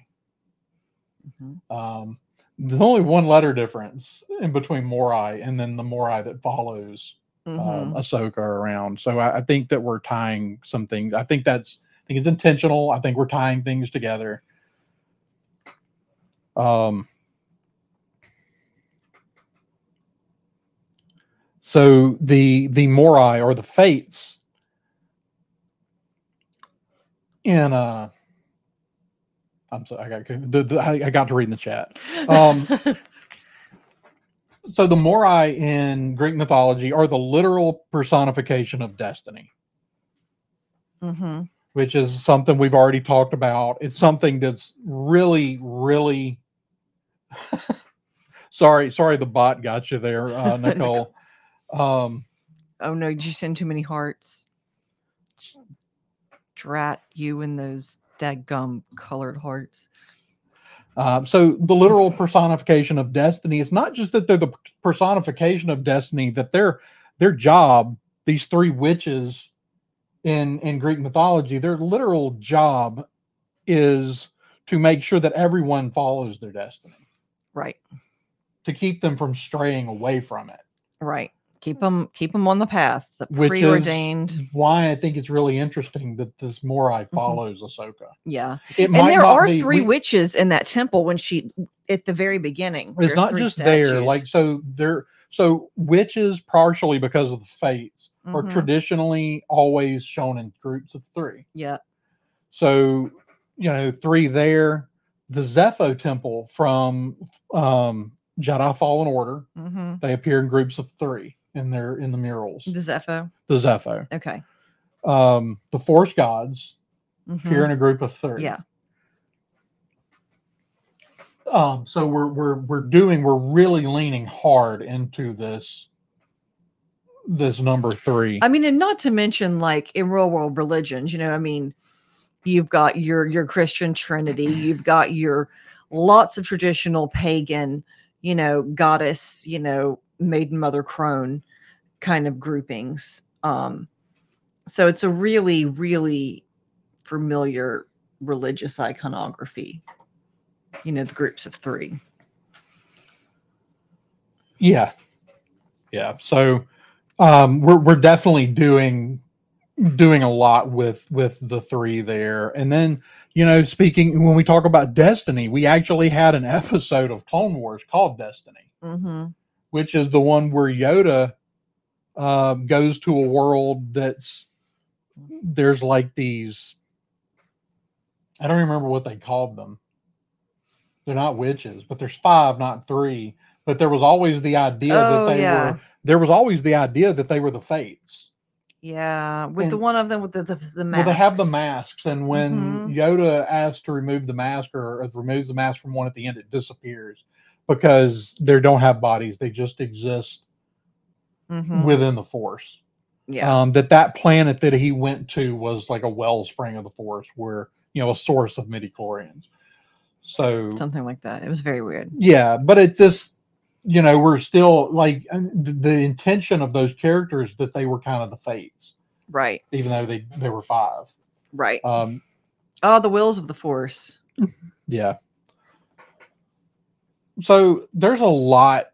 Mhm. Um, there's only one letter difference in between Moirai and then the Morai that follows um, Mhm. Ahsoka around. So I, I think that we're tying some things. I think that's I think it's intentional. I think we're tying things together. Um. So the the Moirai or the Fates in uh I'm sorry, I got the, the I, I got to read in the chat. Um, so the Moirai in Greek mythology are the literal personification of destiny, Mhm. which is something we've already talked about. It's something that's really, really sorry, sorry the bot got you there, uh, Nicole. um Oh no! Did you send too many hearts? Drat you and those gum colored hearts. Um, so the literal personification of destiny is not just that they're the personification of destiny, that their their job, these three witches in in Greek mythology, their literal job is to make sure that everyone follows their destiny, Right. to keep them from straying away from it. Right. Keep them keep them on the path. The Which is preordained. Why I think it's really interesting that this Morai follows Ahsoka. Yeah. It Mm-hmm. And there are be- three we- witches in that temple when she at the very beginning. it's not just there like so there so witches partially because of the fates are Mhm. traditionally always shown in groups of three Yeah. so you know three there the Zeffo temple from um jedi fallen order hmm they appear in groups of three in their in the murals The Zeffo. the Zeffo Okay. um the force gods appear Mhm. in a group of three Yeah. um so we're we're we're doing we're really leaning hard into this this number three I mean, and not to mention like in real world religions, you know, I mean, you've got your your Christian Trinity, you've got your lots of traditional pagan, you know, goddess, you know, maiden mother crone kind of groupings. Um, so it's a really, really familiar religious iconography. You know, the groups of three. yeah yeah so um we're we're definitely doing doing a lot with with the three there and then you know speaking when we talk about destiny we actually had an episode of clone wars called destiny Mm-hmm. Which is the one where Yoda uh, goes to a world that's there's like these. I don't remember what they called them. They're not witches, but there's five, not three. But there was always the idea Oh, that they yeah. were. There was always the idea that they were the fates. Yeah, with the one of them with the the, the Well, they have the masks. masks, and when Mhm. Yoda asks to remove the mask or, or removes the mask from one at the end, it disappears because they don't have bodies; they just exist Mhm. within the Force. Yeah. um, that that planet that he went to was like a wellspring of the force where you know a source of midi chlorians So something like that. It was very weird. yeah, but it's just you know we're still like the, the intention of those characters that they were kind of the fates, Right. even though they they were five. Right. Um, oh, the wills of the force. yeah. So there's a lot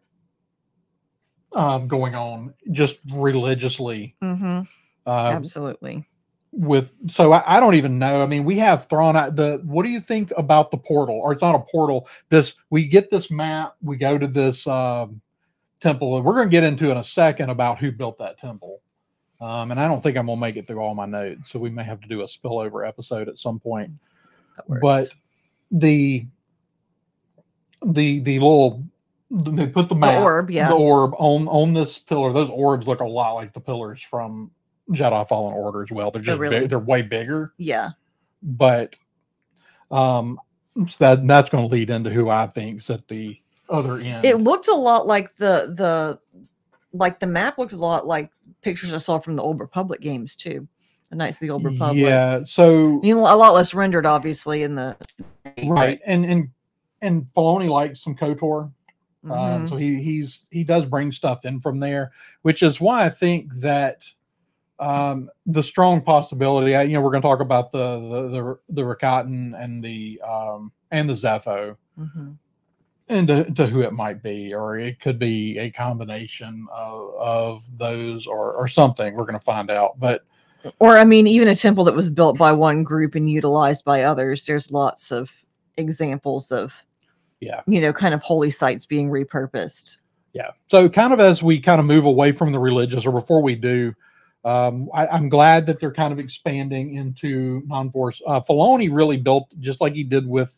um, going on just religiously. Mm-hmm. Uh, Absolutely. with so I, I don't even know. I mean, we have thrown out the what do you think about the portal? Or it's not a portal. This we get this map, we go to this um temple, and we're gonna get into in a second about who built that temple. Um, and I don't think I'm gonna make it through all my notes, so we may have to do a spillover episode at some point. But the the the little they put the map, the orb, yeah. the orb on on this pillar. Those orbs look a lot like the pillars from Jedi Fallen Order as well. They're They're just really- big, they're way bigger, yeah. but um, so that that's going to lead into who I think's at the other end. It looked a lot like the the like the map looks a lot like pictures I saw from the Old Republic games too. The Knights of the Old Republic. yeah. So you know a lot less rendered, obviously, in the right, and and and Filoni likes some Kotor. Um, Mhm. so he he's he does bring stuff in from there, which is why I think that um, the strong possibility. I, you know, we're going to talk about the the the, the Rakatan and the um, and the Zeffo Mhm. and to, to who it might be, or it could be a combination of, of those or or something. We're going to find out, but Or I mean, even a temple that was built by one group and utilized by others. There's lots of examples of Yeah. you know, kind of holy sites being repurposed. yeah. So kind of as we kind of move away from the religious, or before we do. Um, I, I'm glad that they're kind of expanding into non-force. Uh, Filoni really built just like he did with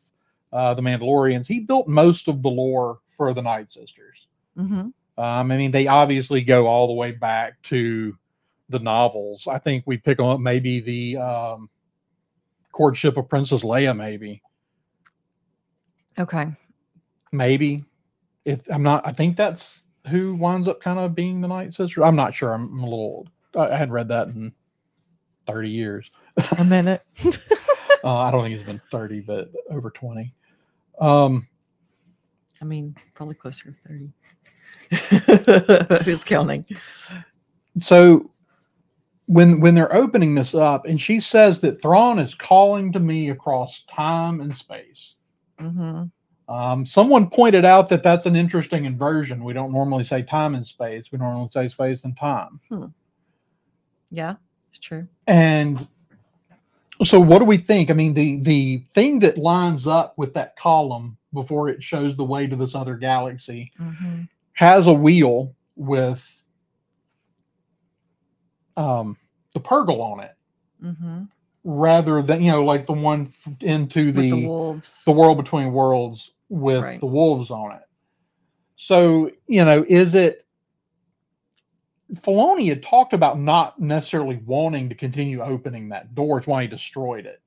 uh, the Mandalorians. He built most of the lore for the Night Sisters. Mm-hmm. Um, I mean, they obviously go all the way back to the novels. I think we pick on maybe the um, courtship of Princess Leia, maybe, Okay. Maybe. If I'm not, I think that's who winds up kind of being the Night Sister. I'm not sure. I'm, I'm a little. I I hadn't read that in 30 years. A minute. Uh, I don't think it's been 30, but over 20. Um, I mean, probably closer to 30. Who's counting? so when when they're opening this up and she says that Thrawn is calling to me across time and space Mm-hmm. Um, someone pointed out that that's an interesting inversion. We don't normally say time and space. We normally say space and time. Yeah, it's true. and so what do we think? I mean the the thing that lines up with that column before it shows the way to this other galaxy Mm-hmm. has a wheel with um the purrgil on it. Mm-hmm. rather than you know like the one into the the the, world between worlds with Right. the wolves on it so you know is it Filoni had talked about not necessarily wanting to continue opening that door. It's why he destroyed it.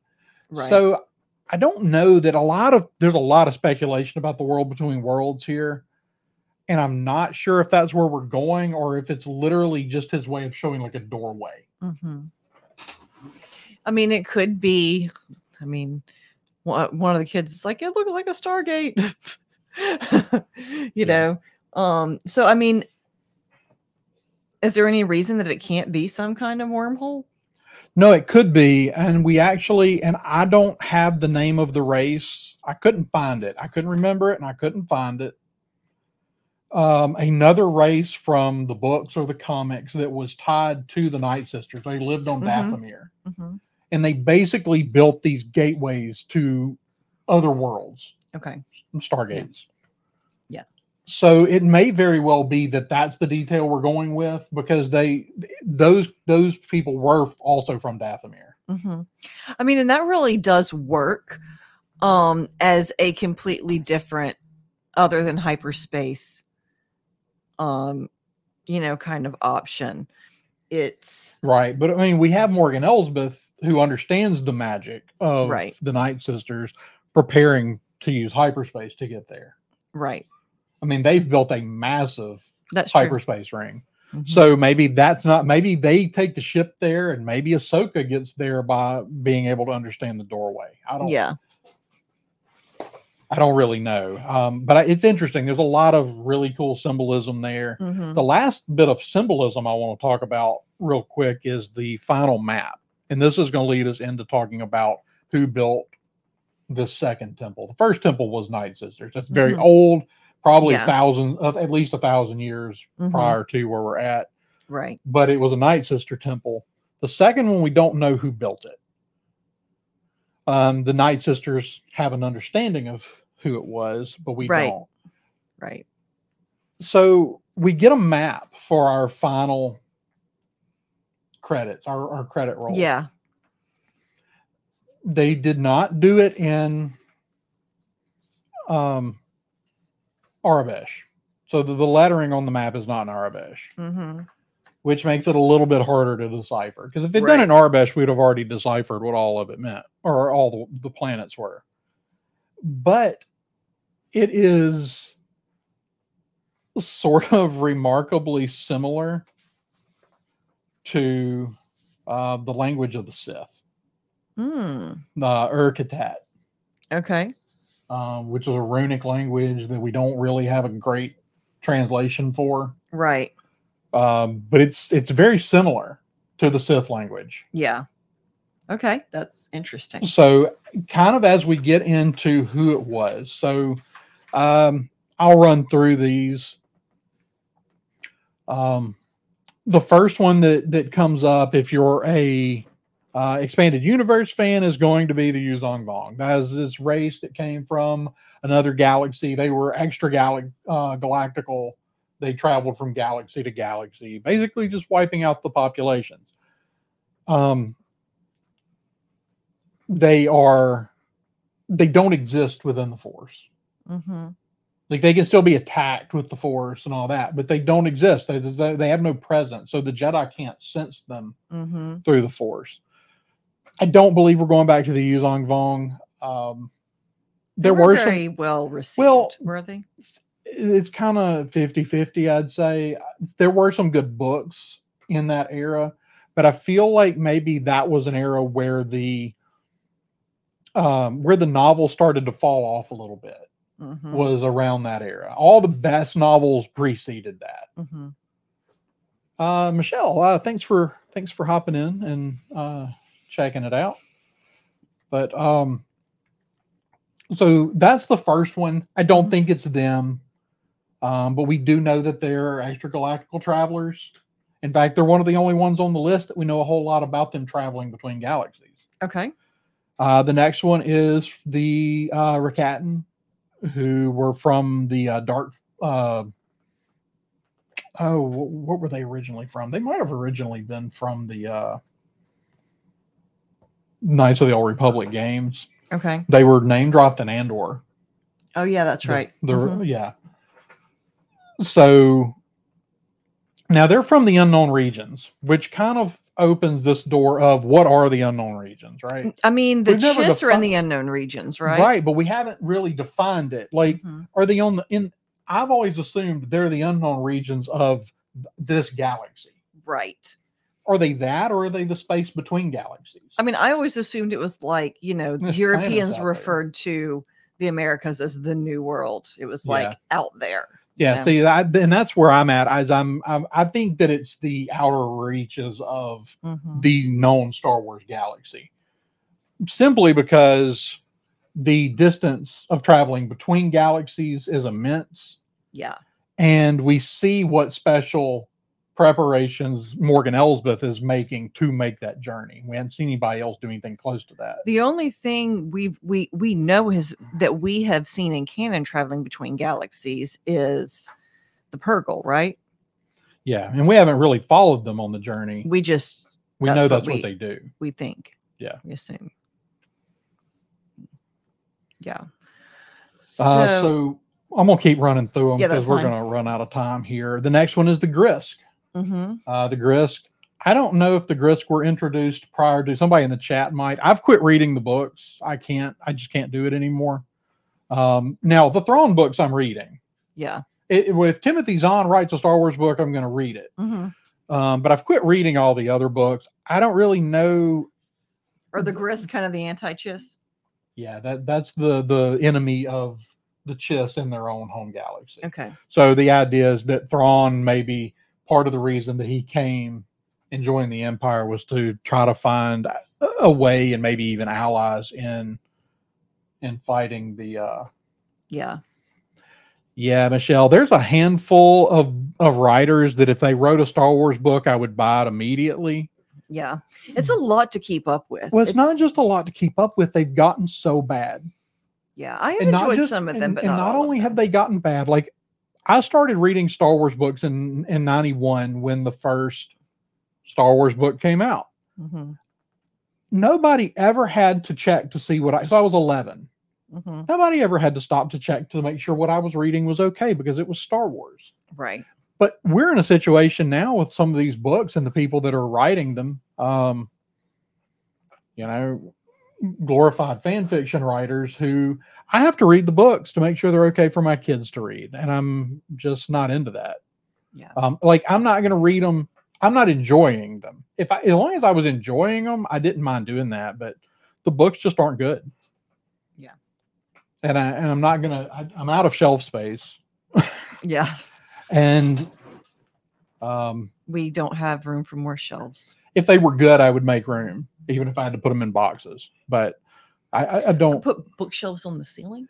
right. So I don't know that a lot of there's a lot of speculation about the world between worlds here. And I'm not sure if that's where we're going or if it's literally just his way of showing like a doorway. hmm I mean, it could be. I mean, one of the kids is like, "It looks like a Stargate," you Yeah. know. Um. So, I mean, is there any reason that it can't be some kind of wormhole? No, it could be. And we actually, and I don't have the name of the race. I couldn't find it. I couldn't remember it and I couldn't find it. Um, another race from the books or the comics that was tied to the Night Sisters. They lived on Mhm. Dathomir hmm and they basically built these gateways to other worlds, Okay. stargates. Yeah. So it may very well be that that's the detail we're going with because they those those people were also from Dathomir. hmm I mean, and that really does work um, as a completely different, other than hyperspace, um, you know, kind of option. It's Right. But I mean, we have Morgan Elsbeth who understands the magic of Right. the Night Sisters preparing to use hyperspace to get there. right. I mean, they've built a massive That's true. hyperspace ring. Mhm. So maybe that's not, maybe they take the ship there and maybe Ahsoka gets there by being able to understand the doorway. I don't yeah. I don't really know. Um, but I, it's interesting. There's a lot of really cool symbolism there. Mhm. The last bit of symbolism I want to talk about real quick is the final map. And this is going to lead us into talking about who built the second temple. The first temple was Night Sisters. It's very Mhm. old, probably a thousand of at least a thousand years Mhm. prior to where we're at. Right. But it was a Night Sister temple. The second one, we don't know who built it. Um, the Night Sisters have an understanding of who it was, but we Right. don't Right. so we get a map for our final credits, our, our credit roll. Yeah. They did not do it in um Aurebesh. So the, the lettering on the map is not in Aurebesh, hmm which makes it a little bit harder to decipher. Because if they'd done it in Aurebesh, we'd have already deciphered what all of it meant or all the, the planets were. But it is sort of remarkably similar to uh, the language of the Sith, Mm. Urkatat, Okay. um, which is a runic language that we don't really have a great translation for. Right. Um, but it's it's very similar to the Sith language. Yeah. Okay. That's interesting. So, kind of as we get into who it was, so um, I'll run through these. Um, the first one that that comes up, if you're a uh, expanded universe fan, is going to be the Yuuzhan Vong. That is this race that came from another galaxy. They were extra galac- uh, galactical. They traveled from galaxy to galaxy, basically just wiping out the populations. Um, they are they don't exist within the force hmm like they can still be attacked with the force and all that but they don't exist. They, they, they have no presence. So the jedi can't sense them hmm through the force. I don't believe we're going back to the Yuuzhan Vong. Um They there were, were some very well received. Well, were they? it's kind of 50-50 i'd say. There were some good books in that era but i feel like maybe that was an era where the um where the novel started to fall off a little bit hmm was around that era. All the best novels preceded that. Hmm uh michelle uh thanks for thanks for hopping in and uh checking it out. But um so that's the first one. I don't Mhm. think it's them um but we do know that they're extragalactical travelers. In fact they're one of the only ones on the list that we know a whole lot about them traveling between galaxies. Okay. uh the next one is the uh Rakatan, who were from the uh, dark uh oh wh- what were they originally from they might have originally been from the uh knights of the old republic games Okay. they were name dropped in andor Oh yeah, that's The- right. the, Mhm. yeah so now they're from the unknown regions which kind of opens this door of what are the unknown regions right I mean, the Chiss are in the unknown regions, right? right but we haven't really defined it like Mhm. are they on the in i've always assumed they're the unknown regions of this galaxy Right. are they that or are they the space between galaxies I mean, I always assumed it was like, you know, There's planets Europeans out there. referred to the Americas as the New World. It was Yeah. like out there. Yeah yeah. see that and that's where i'm at as I'm, I'm i think that it's the outer reaches of Mhm. the known star wars galaxy simply because the distance of traveling between galaxies is immense Yeah. and we see what special preparations Morgan Elsbeth is making to make that journey. We haven't seen anybody else do anything close to that. The only thing we we we know is that we have seen in canon traveling between galaxies is the Purrgil, right? Yeah, and we haven't really followed them on the journey. We just We that's know what that's we- what they do. we think. Yeah. We assume. Yeah. uh, so I'm gonna keep running through them Yeah, because we're fine. gonna run out of time here. The next one is the Grysk. Mhm. Uh, the Grysk. I don't know if the Grysk were introduced prior to somebody in the chat might. I've quit reading the books. I can't. I just can't do it anymore. Um, now the Thrawn books I'm reading. yeah. It, if Timothy Zahn writes a Star Wars book, I'm going to read it. hmm Um, but I've quit reading all the other books. I don't really know. Or the Grysk kind of the anti-chiss. Yeah, that that's the the enemy of the Chiss in their own home galaxy. Okay. So the idea is that Thrawn maybe part of the reason that he came and joined the Empire was to try to find a- way and maybe even allies in in fighting the uh Yeah. yeah, Michelle, there's a handful of of writers that if they wrote a Star Wars book, I would buy it immediately. Yeah. It's a lot to keep up with. Well, it's, not just a lot to keep up with. They've gotten so bad. Yeah. I have enjoyed just- some of them, and- but and not, not only have they gotten bad, like I started reading Star Wars books in in '91 when the first Star Wars book came out. Mhm, Nobody ever had to check to see what I. So I was 11. mhm. Nobody ever had to stop to check to make sure what I was reading was okay because it was Star Wars. Right. But we're in a situation now with some of these books and the people that are writing them. Um, you know, glorified fan fiction writers who I have to read the books to make sure they're okay for my kids to read, and I'm just not into that. Yeah. Um, like I'm not going to read them. I'm not enjoying them. If I, as long as I was enjoying them, I didn't mind doing that. But the books just aren't good. Yeah. And I and I'm not gonna. I, I'm out of shelf space, Yeah. and um, We don't have room for more shelves. if they were good, I would make room, even if I had to put them in boxes. But I, I, don't. Put bookshelves on the ceiling.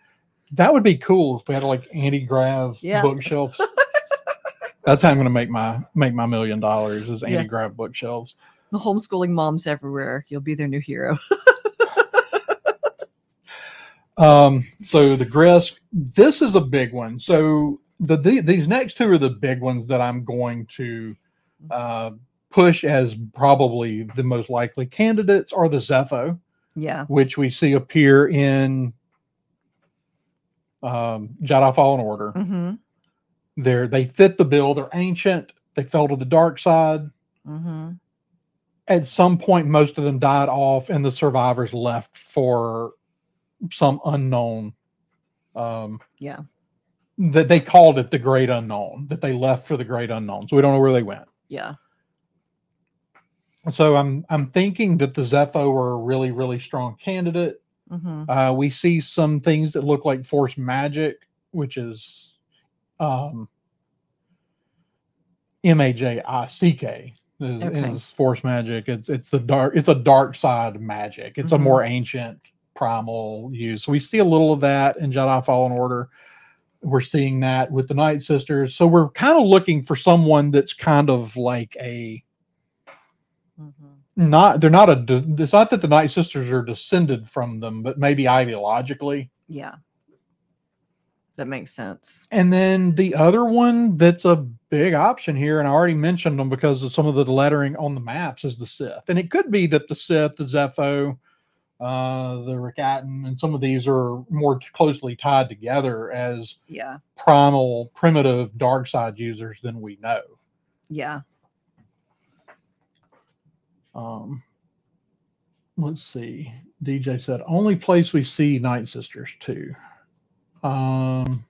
That would be cool if we had like anti-grav Yeah. bookshelves. That's how I'm going to make my make my million dollars is Yeah. anti-grav bookshelves. The homeschooling moms everywhere. You'll be their new hero. Um, so the Grysk, this is a big one. So the, the these next two are the big ones that I'm going to uh, push as probably the most likely candidates are the Zeffo, yeah. which we see appear in um, Jedi Fallen Order. Mm-hmm. They're they fit the bill. They're ancient. They fell to the dark side. Mm-hmm. At some point, most of them died off, and the survivors left for some unknown. Um, Yeah. that they called it the great unknown. That they left for the great unknown. So we don't know where they went. Yeah. So I'm I'm thinking that the Zeffo are a really really strong candidate. Mm-hmm. Uh, we see some things that look like force magic, which is um, M A J I C K is, Okay. is force magic. It's it's the dark. It's a dark side magic. It's a Mhm. more ancient primal use. So we see a little of that in Jedi Fallen Order. We're seeing that with the Night Sisters. So we're kind of looking for someone that's kind of like a Mm-hmm. Not. They're not a. It's not that the Night Sisters are descended from them, but maybe ideologically. Yeah. That makes sense. And then the other one that's a big option here, and I already mentioned them because of some of the lettering on the maps, is the Sith. And it could be that the Sith, the Zeffo, uh, the Rakatan, and some of these are more closely tied together as Yeah. primal, primitive dark side users than we know. Yeah. Um, let's see. DJ said only place we see Night Sisters too. Um,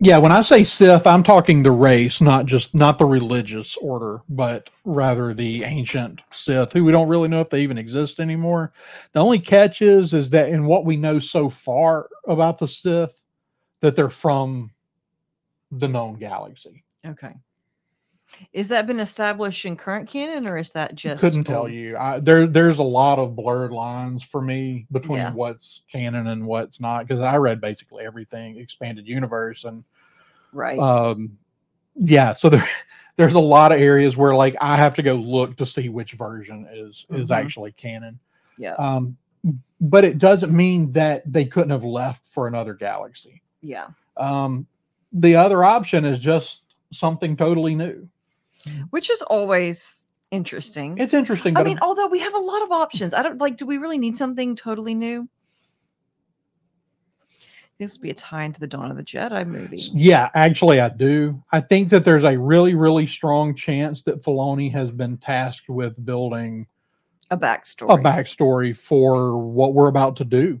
yeah, when I say Sith, I'm talking the race, not just not the religious order, but rather the ancient Sith, who we don't really know if they even exist anymore. The only catch is is that in what we know so far about the Sith, that they're from the known galaxy. Okay. Is that been established in current canon or is that just couldn't tell you. I, there, there's a lot of blurred lines for me between Yeah. what's canon and what's not because I read basically everything expanded universe and Right. um, yeah. So there, there's a lot of areas where like I have to go look to see which version is is Mhm. actually canon. yeah. Um, but it doesn't mean that they couldn't have left for another galaxy. yeah. Um, the other option is just something totally new. Which is always interesting. It's interesting, I mean, although we have a lot of options, I don't like. Do we really need something totally new? This would be a tie into the Dawn of the Jedi movie. Yeah, actually, I do. I think that there's a really, really strong chance that Filoni has been tasked with building A backstory. a backstory for what we're about to do.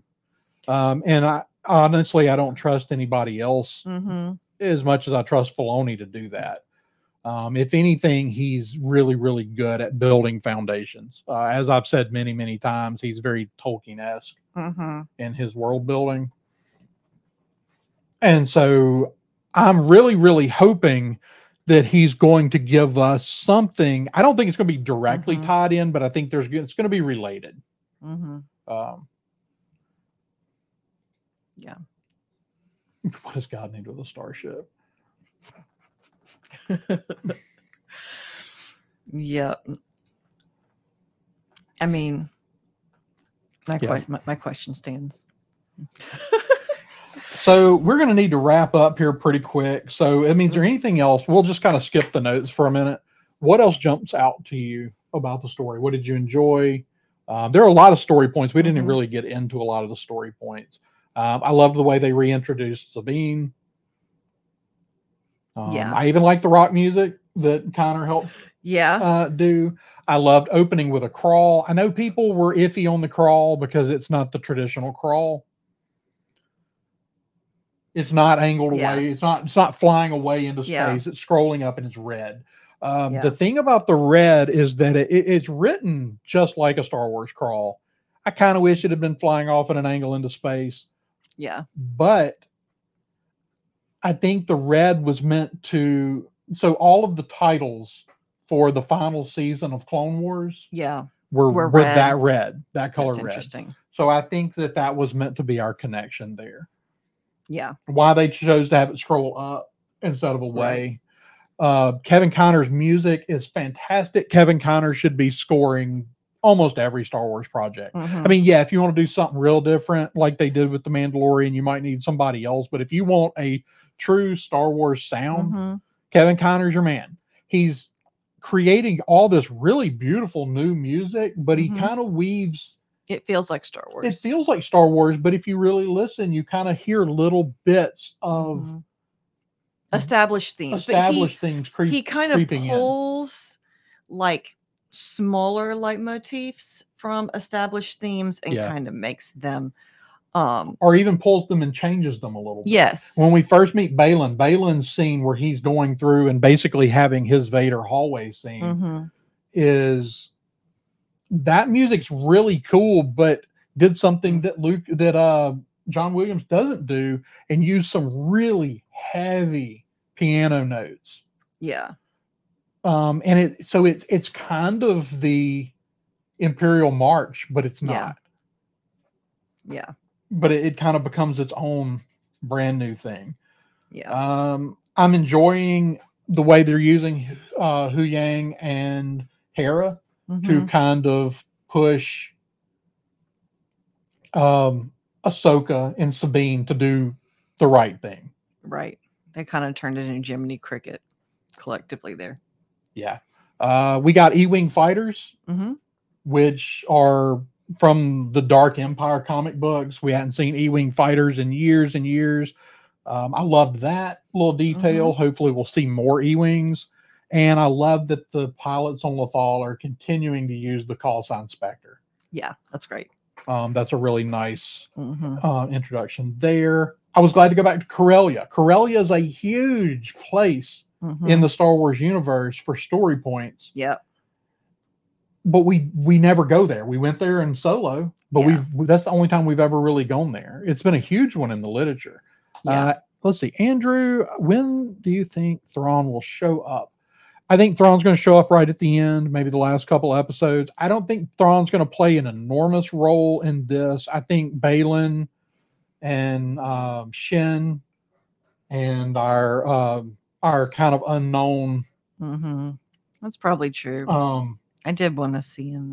Um, and I honestly, I don't trust anybody else Mm-hmm. as much as I trust Filoni to do that. Um, if anything, he's really, really good at building foundations. Uh, as I've said many, many times, he's very Tolkien esque Mm-hmm. in his world building. And so I'm really, really hoping that he's going to give us something. I don't think it's going to be directly Mhm. tied in, but I think there's it's going to be related. Mm-hmm. Um, Yeah. What does God need with a starship? Yep. I mean, my, Yeah. que- my my question stands. So we're going to need to wrap up here pretty quick. So it means there anything else? We'll just kind of skip the notes for a minute. What else jumps out to you about the story? What did you enjoy? Uh, there are a lot of story points. We didn't Mhm. really get into a lot of the story points. Um, I love the way they reintroduced Sabine. Um, Yeah. I even like the rock music that Connor helped Yeah. uh, do. I loved opening with a crawl. I know people were iffy on the crawl because it's not the traditional crawl. It's not angled Yeah. away. It's not. It's not flying away into space. Yeah. It's scrolling up and it's red. Um, Yeah. The thing about the red is that it, it- it's written just like a Star Wars crawl. I kind of wish it had been flying off at an angle into space, yeah. but I think the red was meant to. So all of the titles for the final season of Clone Wars Yeah. were, Were with red. that red, that color That's red. interesting. So I think that that was meant to be our connection there. Yeah. Why they chose to have it scroll up instead of away. Uh, Kevin Kiner's music is fantastic. Kevin Kiner should be scoring almost every Star Wars project. Mhm. I mean, yeah, if you want to do something real different, like they did with The Mandalorian, you might need somebody else. But if you want a true Star Wars sound, Mhm. Kevin Kiner's your man. He's creating all this really beautiful new music, but he Mhm. kind of weaves It feels like Star Wars. it feels like Star Wars, but if you really listen, you kind of hear little bits of Mhm. established themes. he- established things creep, he kind of creeping in. pulls like smaller leitmotifs from established themes and Yeah. kind of makes them um or even pulls them and changes them a little. bit. yes When we first meet Baylan, Baylan's scene where he's going through and basically having his Vader hallway scene Mhm. is that music's really cool, but did something that Luke that uh John Williams doesn't do and use some really heavy piano notes. yeah um and it so it's it's kind of the imperial march but it's Yeah. not yeah but it, it kind of becomes its own brand new thing. Yeah. Um i'm enjoying the way they're using uh Huyang and hera to Mhm. kind of push um ahsoka and sabine to do the right thing. Right. They kind of turned it into jiminy cricket collectively there. Yeah. Uh we got e-wing fighters mm-hmm. which are from the Dark Empire comic books. We hadn't seen E-wing fighters in years and years. Um, I loved that little detail. Hopefully, we'll see more E-wings. And I love that the pilots on Lothal are continuing to use the call sign Spectre. yeah that's great Um, that's a really nice hmm uh, introduction there. I was glad to go back to Corellia. Corellia is a huge place in the Star Wars universe for story points. yep but we we never go there. We went there in solo, but Yeah. we've that's the only time we've ever really gone there. It's been a huge one in the literature. yeah Uh, let's see, Andrew, when do you think Thrawn will show up? I think Thrawn's going to show up right at the end, maybe the last couple episodes. I don't think Thrawn's going to play an enormous role in this. I think Baylan and um, Shin and our um, our kind of unknown. hmm that's probably true Um, i did want to see him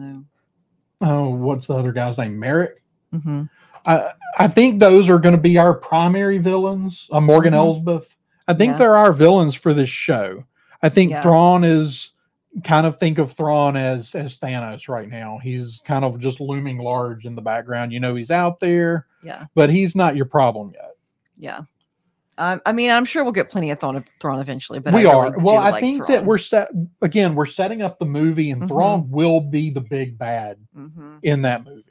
though. oh, what's the other guy's name? Marrok. though hmm I I think those are going to be our primary villains. Uh, Morgan Mhm. Elsbeth. I think Yeah. they're our villains for this show. I think Yeah. Thrawn is kind of think of Thrawn as as Thanos right now. He's kind of just looming large in the background. You know, he's out there, yeah but he's not your problem yet. yeah um, I mean, I'm sure we'll get plenty of Thrawn, Thrawn eventually, but we I are. Well, I like think that we're set again. We're setting up the movie, and Mhm. Thrawn will be the big bad Mhm. in that movie.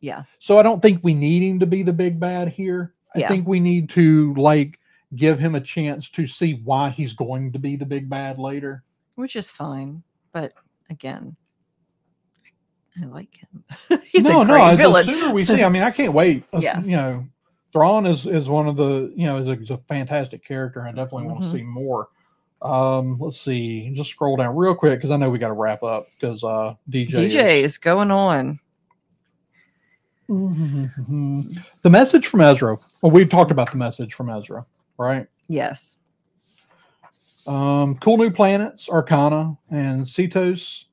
Yeah. So I don't think we need him to be the big bad here. I Yeah. think we need to like give him a chance to see why he's going to be the big bad later. which is fine. But again, I like him. He's no, a no. great The sooner we see, I mean, I can't wait. Uh, Yeah. You know, Thrawn is is one of the you know is a, is a fantastic character. I definitely want to see more. Um, let's see. Just scroll down real quick because I know we got to wrap up because uh DJ DJ is going on. Mhm. the message from Ezra. Well, we talked about the message from Ezra, right? Yes. Um, cool new planets, Arcana and Seatos.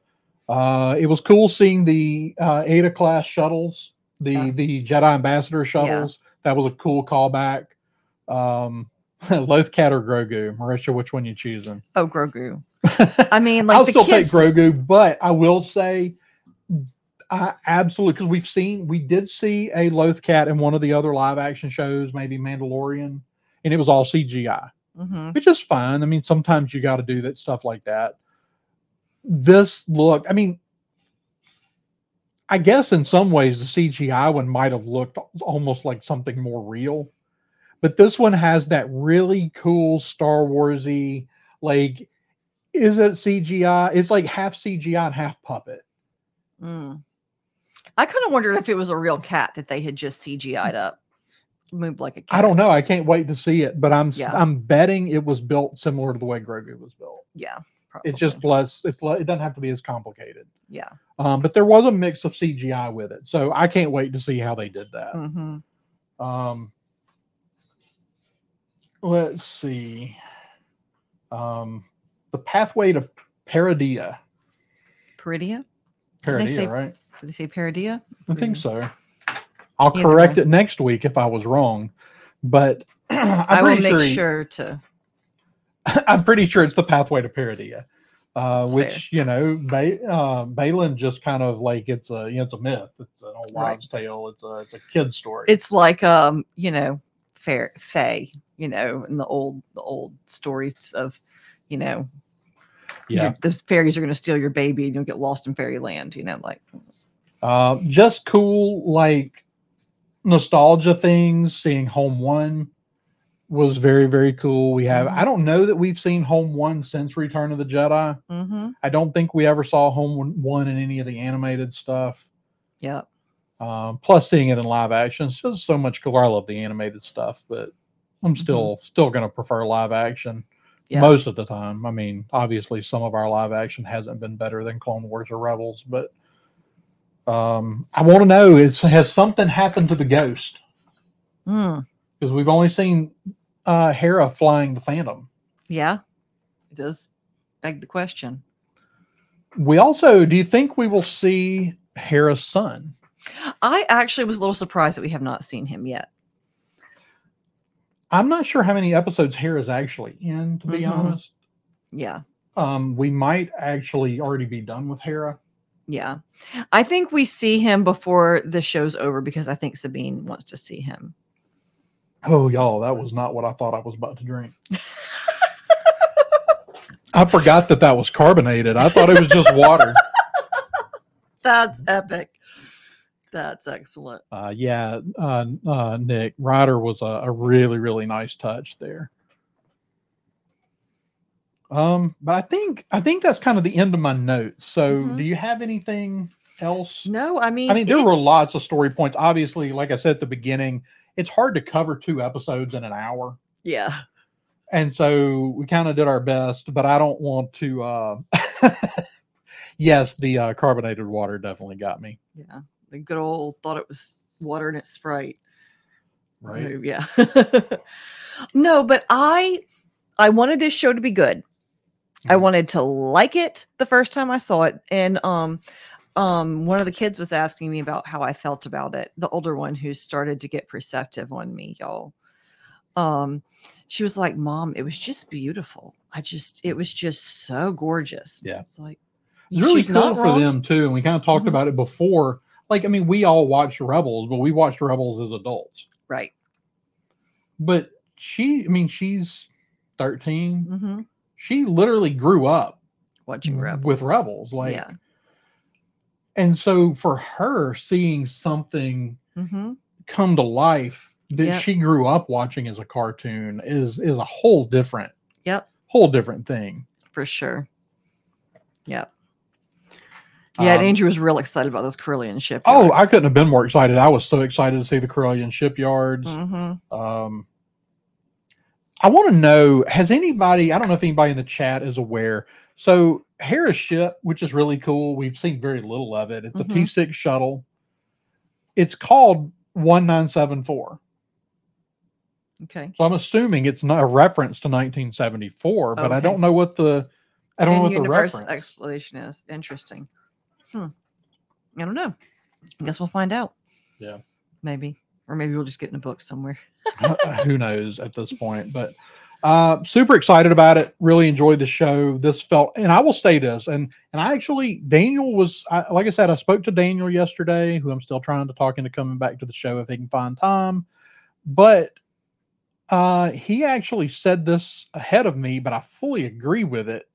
Uh, it was cool seeing the uh, Eta class shuttles, the Yeah. the Jedi Ambassador shuttles. That was a cool callback. Um, Lothcat or Grogu, Marisha, which one you choosing? Oh, Grogu. I mean, like I'll still kids. take Grogu, but I will say, I absolutely because we've seen we did see a Lothcat in one of the other live action shows, maybe Mandalorian, and it was all CGI Mhm. which is fine. I mean, sometimes you got to do that stuff like that. This look, I mean, I guess in some ways the CGI one might have looked almost like something more real, but this one has that really cool Star Warsy, like, is it CGI? It's like half CGI and half puppet. Mm. I kind of wondered if it was a real cat that they had just CGI'd up, moved like a cat. I don't know. I can't wait to see it, but I'm Yeah. I'm betting it was built similar to the way Grogu was built. Yeah. Probably. It's just less. It's le- it doesn't have to be as complicated. yeah. Um, but there was a mix of CGI with it, so I can't wait to see how they did that. hmm Um, let's see. Um, the pathway to Paradia. Peridea. Did they Paradia, say- right? Did they say Peridea? I think so. I'll Either correct way. it next week if I was wrong, but I'm I will make sure. he- sure to. I'm pretty sure it's the pathway to Paradia, uh, which you know, ba- uh, Baylan just kind of like it's a you know, it's a myth. It's an old Right. wives' tale. It's a it's a kid's story. It's like um, you know, fair Fae, you know, and the old the old stories of, you know, yeah. the fairies are going to steal your baby and you'll get lost in fairyland. You know, like Uh, just cool, like nostalgia things. Seeing Home One was very, very cool. We have, I Mhm. don't know that we've seen Home One since Return of the Jedi. mm-hmm. I don't think we ever saw Home One- in any of the animated stuff. yeah, Um, plus, seeing it in live action, it's just so much cooler. I love the animated stuff, but I'm still still going to prefer live action Yeah. most of the time. I mean, obviously, some of our live action hasn't been better than Clone Wars or Rebels, but um, I want to know: is has something happened to the Ghost? Mm, Because we've only seen uh, Hera flying the Phantom. yeah, it does beg the question. We also, do you think we will see Hera's son? I actually was a little surprised that we have not seen him yet. I'm not sure how many episodes Hera's actually in, to be Mhm. honest. Yeah, Um, we might actually already be done with Hera. yeah. I think we see him before the show's over because I think Sabine wants to see him. Oh, y'all, that was not what I thought I was about to drink. I forgot that that was carbonated. I thought it was just water. That's epic. That's excellent. Uh, yeah, uh, uh, Nick Ryder was a, a really, really nice touch there. Um, but I think I think that's kind of the end of my notes. So, Mhm. do you have anything else? No, I mean, I mean, there were lots of story points. Obviously, like I said at the beginning, it's hard to cover two episodes in an hour. Yeah, and so we kind of did our best but i don't want to uh yes the uh carbonated water definitely got me yeah. The good old thought it was water and it's Sprite. right Yeah. no, but I I wanted this show to be good. I Mhm. wanted to like it the first time I saw it. And um um one of the kids was asking me about how I felt about it. The older one who started to get perceptive on me, y'all. Um she was like, "Mom, it was just beautiful. I just it was just so gorgeous." Yeah. It's like it's really she's cool not for wrong. them too and we kind of talked Mhm. about it before like i mean we all watched rebels but we watched rebels as adults Right. but she i mean she's 13 hmm she literally grew up Watching Rebels. with rebels like yeah. And so for her seeing something hmm come to life that Yep. she grew up watching as a cartoon is is a whole different Yep, whole different thing. for sure. Yep. Yeah, and Um, Andrew was real excited about this Corellian ship. Oh, I couldn't have been more excited. I was so excited to see the Corellian shipyards. Mm-hmm. Um, I want to know has anybody, I don't know if anybody in the chat is aware. So, Hera's ship, which is really cool, we've seen very little of it. It's Mhm. a T 6 shuttle. It's called 1974. Okay. So, I'm assuming it's not a reference to 1974, but I don't know what the. I don't know what the reference. explanation is. Interesting. Hmm. I don't know. I guess we'll find out. Yeah. Maybe. Or maybe we'll just get in a book somewhere. who knows at this point but uh super excited about it. Really enjoyed the show. This felt and i will say this and and i actually daniel was I, like i said i spoke to daniel yesterday who i'm still trying to talk into coming back to the show if he can find time. But uh he actually said this ahead of me but i fully agree with it.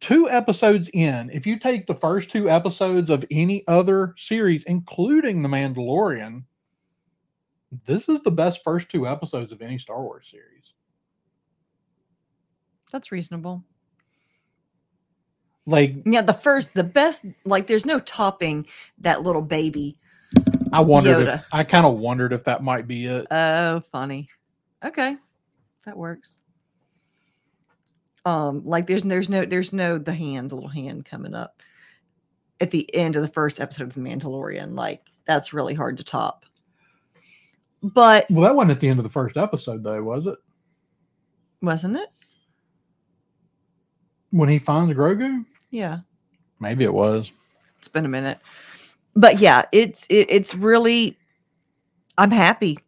Two episodes in if you take the first two episodes of any other series including the mandalorian this is the best first two episodes of any Star Wars series. That's reasonable. Like Yeah, the first, the best, like there's no topping that little baby. I wondered, if, I kind of wondered if that might be it. Oh, funny. Okay. That works. Um, like there's there's no there's no the hand, the little hand coming up at the end of the first episode of The Mandalorian. Like that's really hard to top. But Well, that wasn't at the end of the first episode, though, was it? wasn't it? When he finds Grogu, Yeah. maybe it was. It's been a minute. But yeah, it's it, it's really I'm happy.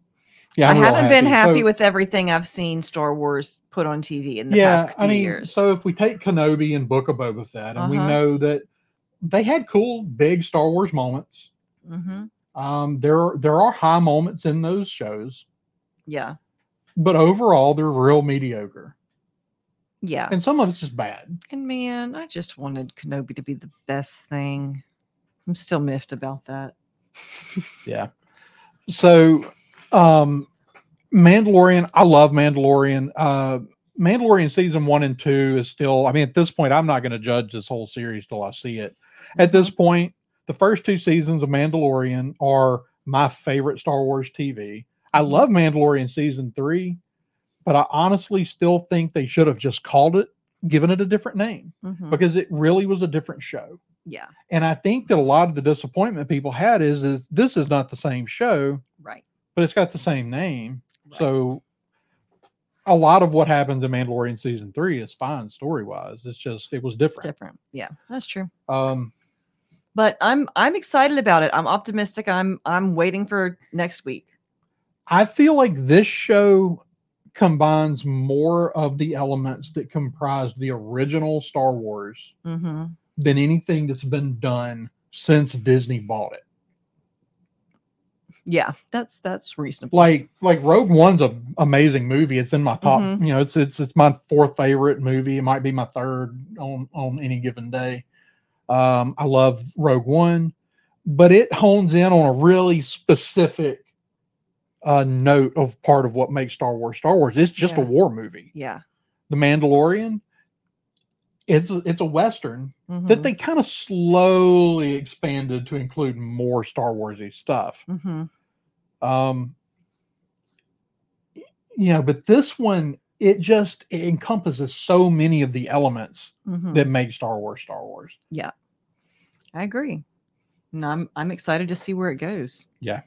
Yeah, I I'm real haven't been happy So- with everything I've seen Star Wars put on TV in the yeah, past few I mean, years. so if we take Kenobi and Book of Boba Fett, and we Uh-huh. know that they had cool, big Star Wars moments. hmm Um, there are there are high moments in those shows, yeah. but overall they're real mediocre, Yeah. and some of it's just bad. And man, I just wanted Kenobi to be the best thing. I'm still miffed about that. Yeah. So, um, Mandalorian, I love Mandalorian. Uh, Mandalorian season one and two is still, I mean, at this point, I'm not going to judge this whole series till I see it. At this point, the first two seasons of Mandalorian are my favorite Star Wars TV. I Mhm. love Mandalorian season three, but I honestly still think they should have just called it, given it a different name Mhm. because it really was a different show. Yeah. And I think that a lot of the disappointment people had is, is this is not the same show, Right. but it's got the same name. right. So a lot of what happens in Mandalorian season three is fine story wise. It's just it was different. different. Yeah, that's true. Um, But I'm I'm excited about it. I'm optimistic. I'm I'm waiting for next week. I feel like this show combines more of the elements that comprised the original Star Wars hmm than anything that's been done since Disney bought it. Yeah, that's that's reasonable. like like Rogue One's a amazing movie. It's in my top, Mhm. you know, it's it's it's my fourth favorite movie. It might be my third on on any given day. Um, I love Rogue One, but it hones in on a really specific uh note of part of what makes Star Wars Star Wars. It's just a war movie. yeah. The Mandalorian, it's a, it's a western that Mhm, they kind of slowly expanded to include more Star Warsy stuff mhm. um you know but this one it just it encompasses so many of the elements Mhm. that make star wars star wars I agree. And I'm I'm excited to see where it goes. Yeah.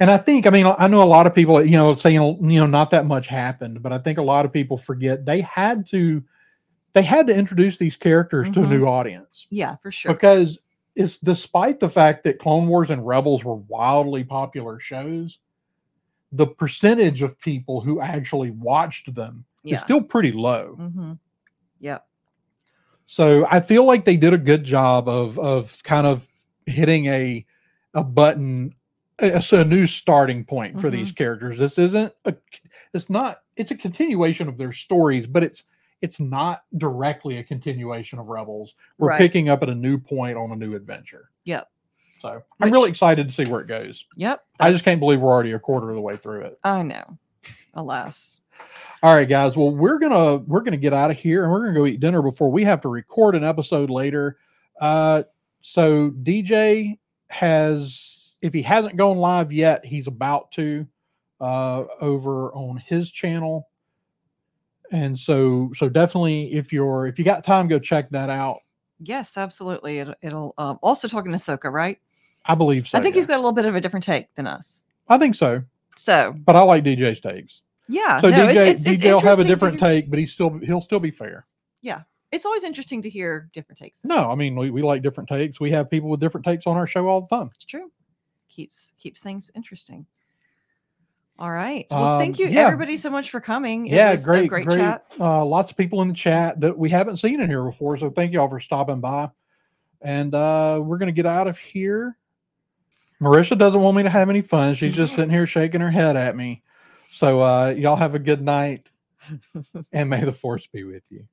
And i think i mean i know a lot of people you know saying you know not that much happened but i think a lot of people forget they had to they had to introduce these characters to a Mhm. new audience Yeah, for sure. because it's despite the fact that clone wars and rebels were wildly popular shows the percentage of people who actually watched them Yeah. is still pretty low hmm Yeah. So I feel like they did a good job of of kind of hitting a a button, a, a new starting point for these mm-hmm. characters. This isn't a, it's not, it's a continuation of their stories, but it's it's not directly a continuation of Rebels. We're Right. picking up at a new point on a new adventure. Yep. So I'm really excited to see where it goes. Yep. I just can't believe we're already a quarter of the way through it. I know. Alas. All right, guys. Well, we're gonna we're gonna get out of here and we're gonna go eat dinner before we have to record an episode later. Uh, so DJ has, if he hasn't gone live yet, he's about to uh, over on his channel. And so, so definitely, if you're if you got time, go check that out. Yes, absolutely. It, it'll um, also talking to Soka, right? I believe so. I think yeah. he's got a little bit of a different take than us. I think so, So but I like DJ's takes. Yeah, So no, DJ it's, it's, DJ will have a different take, but he's still he'll still be fair. Yeah. It's always interesting to hear different takes. No, I mean we, we like different takes. We have people with different takes on our show all the time. It's true. Keeps keeps things interesting. All right. Well, thank Um, you yeah. everybody so much for coming. It yeah, great, great, great. chat. Uh, lots of people in the chat that we haven't seen in here before. So thank you all for stopping by. And uh, we're gonna get out of here. Marisha doesn't want me to have any fun. She's just sitting here shaking her head at me. So uh, y'all have a good night, and may the force be with you.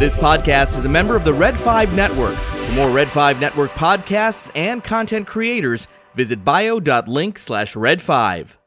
This podcast is a member of the Red 5 Network. For more Red 5 Network podcasts and content creators, visit bio.link slash red 5.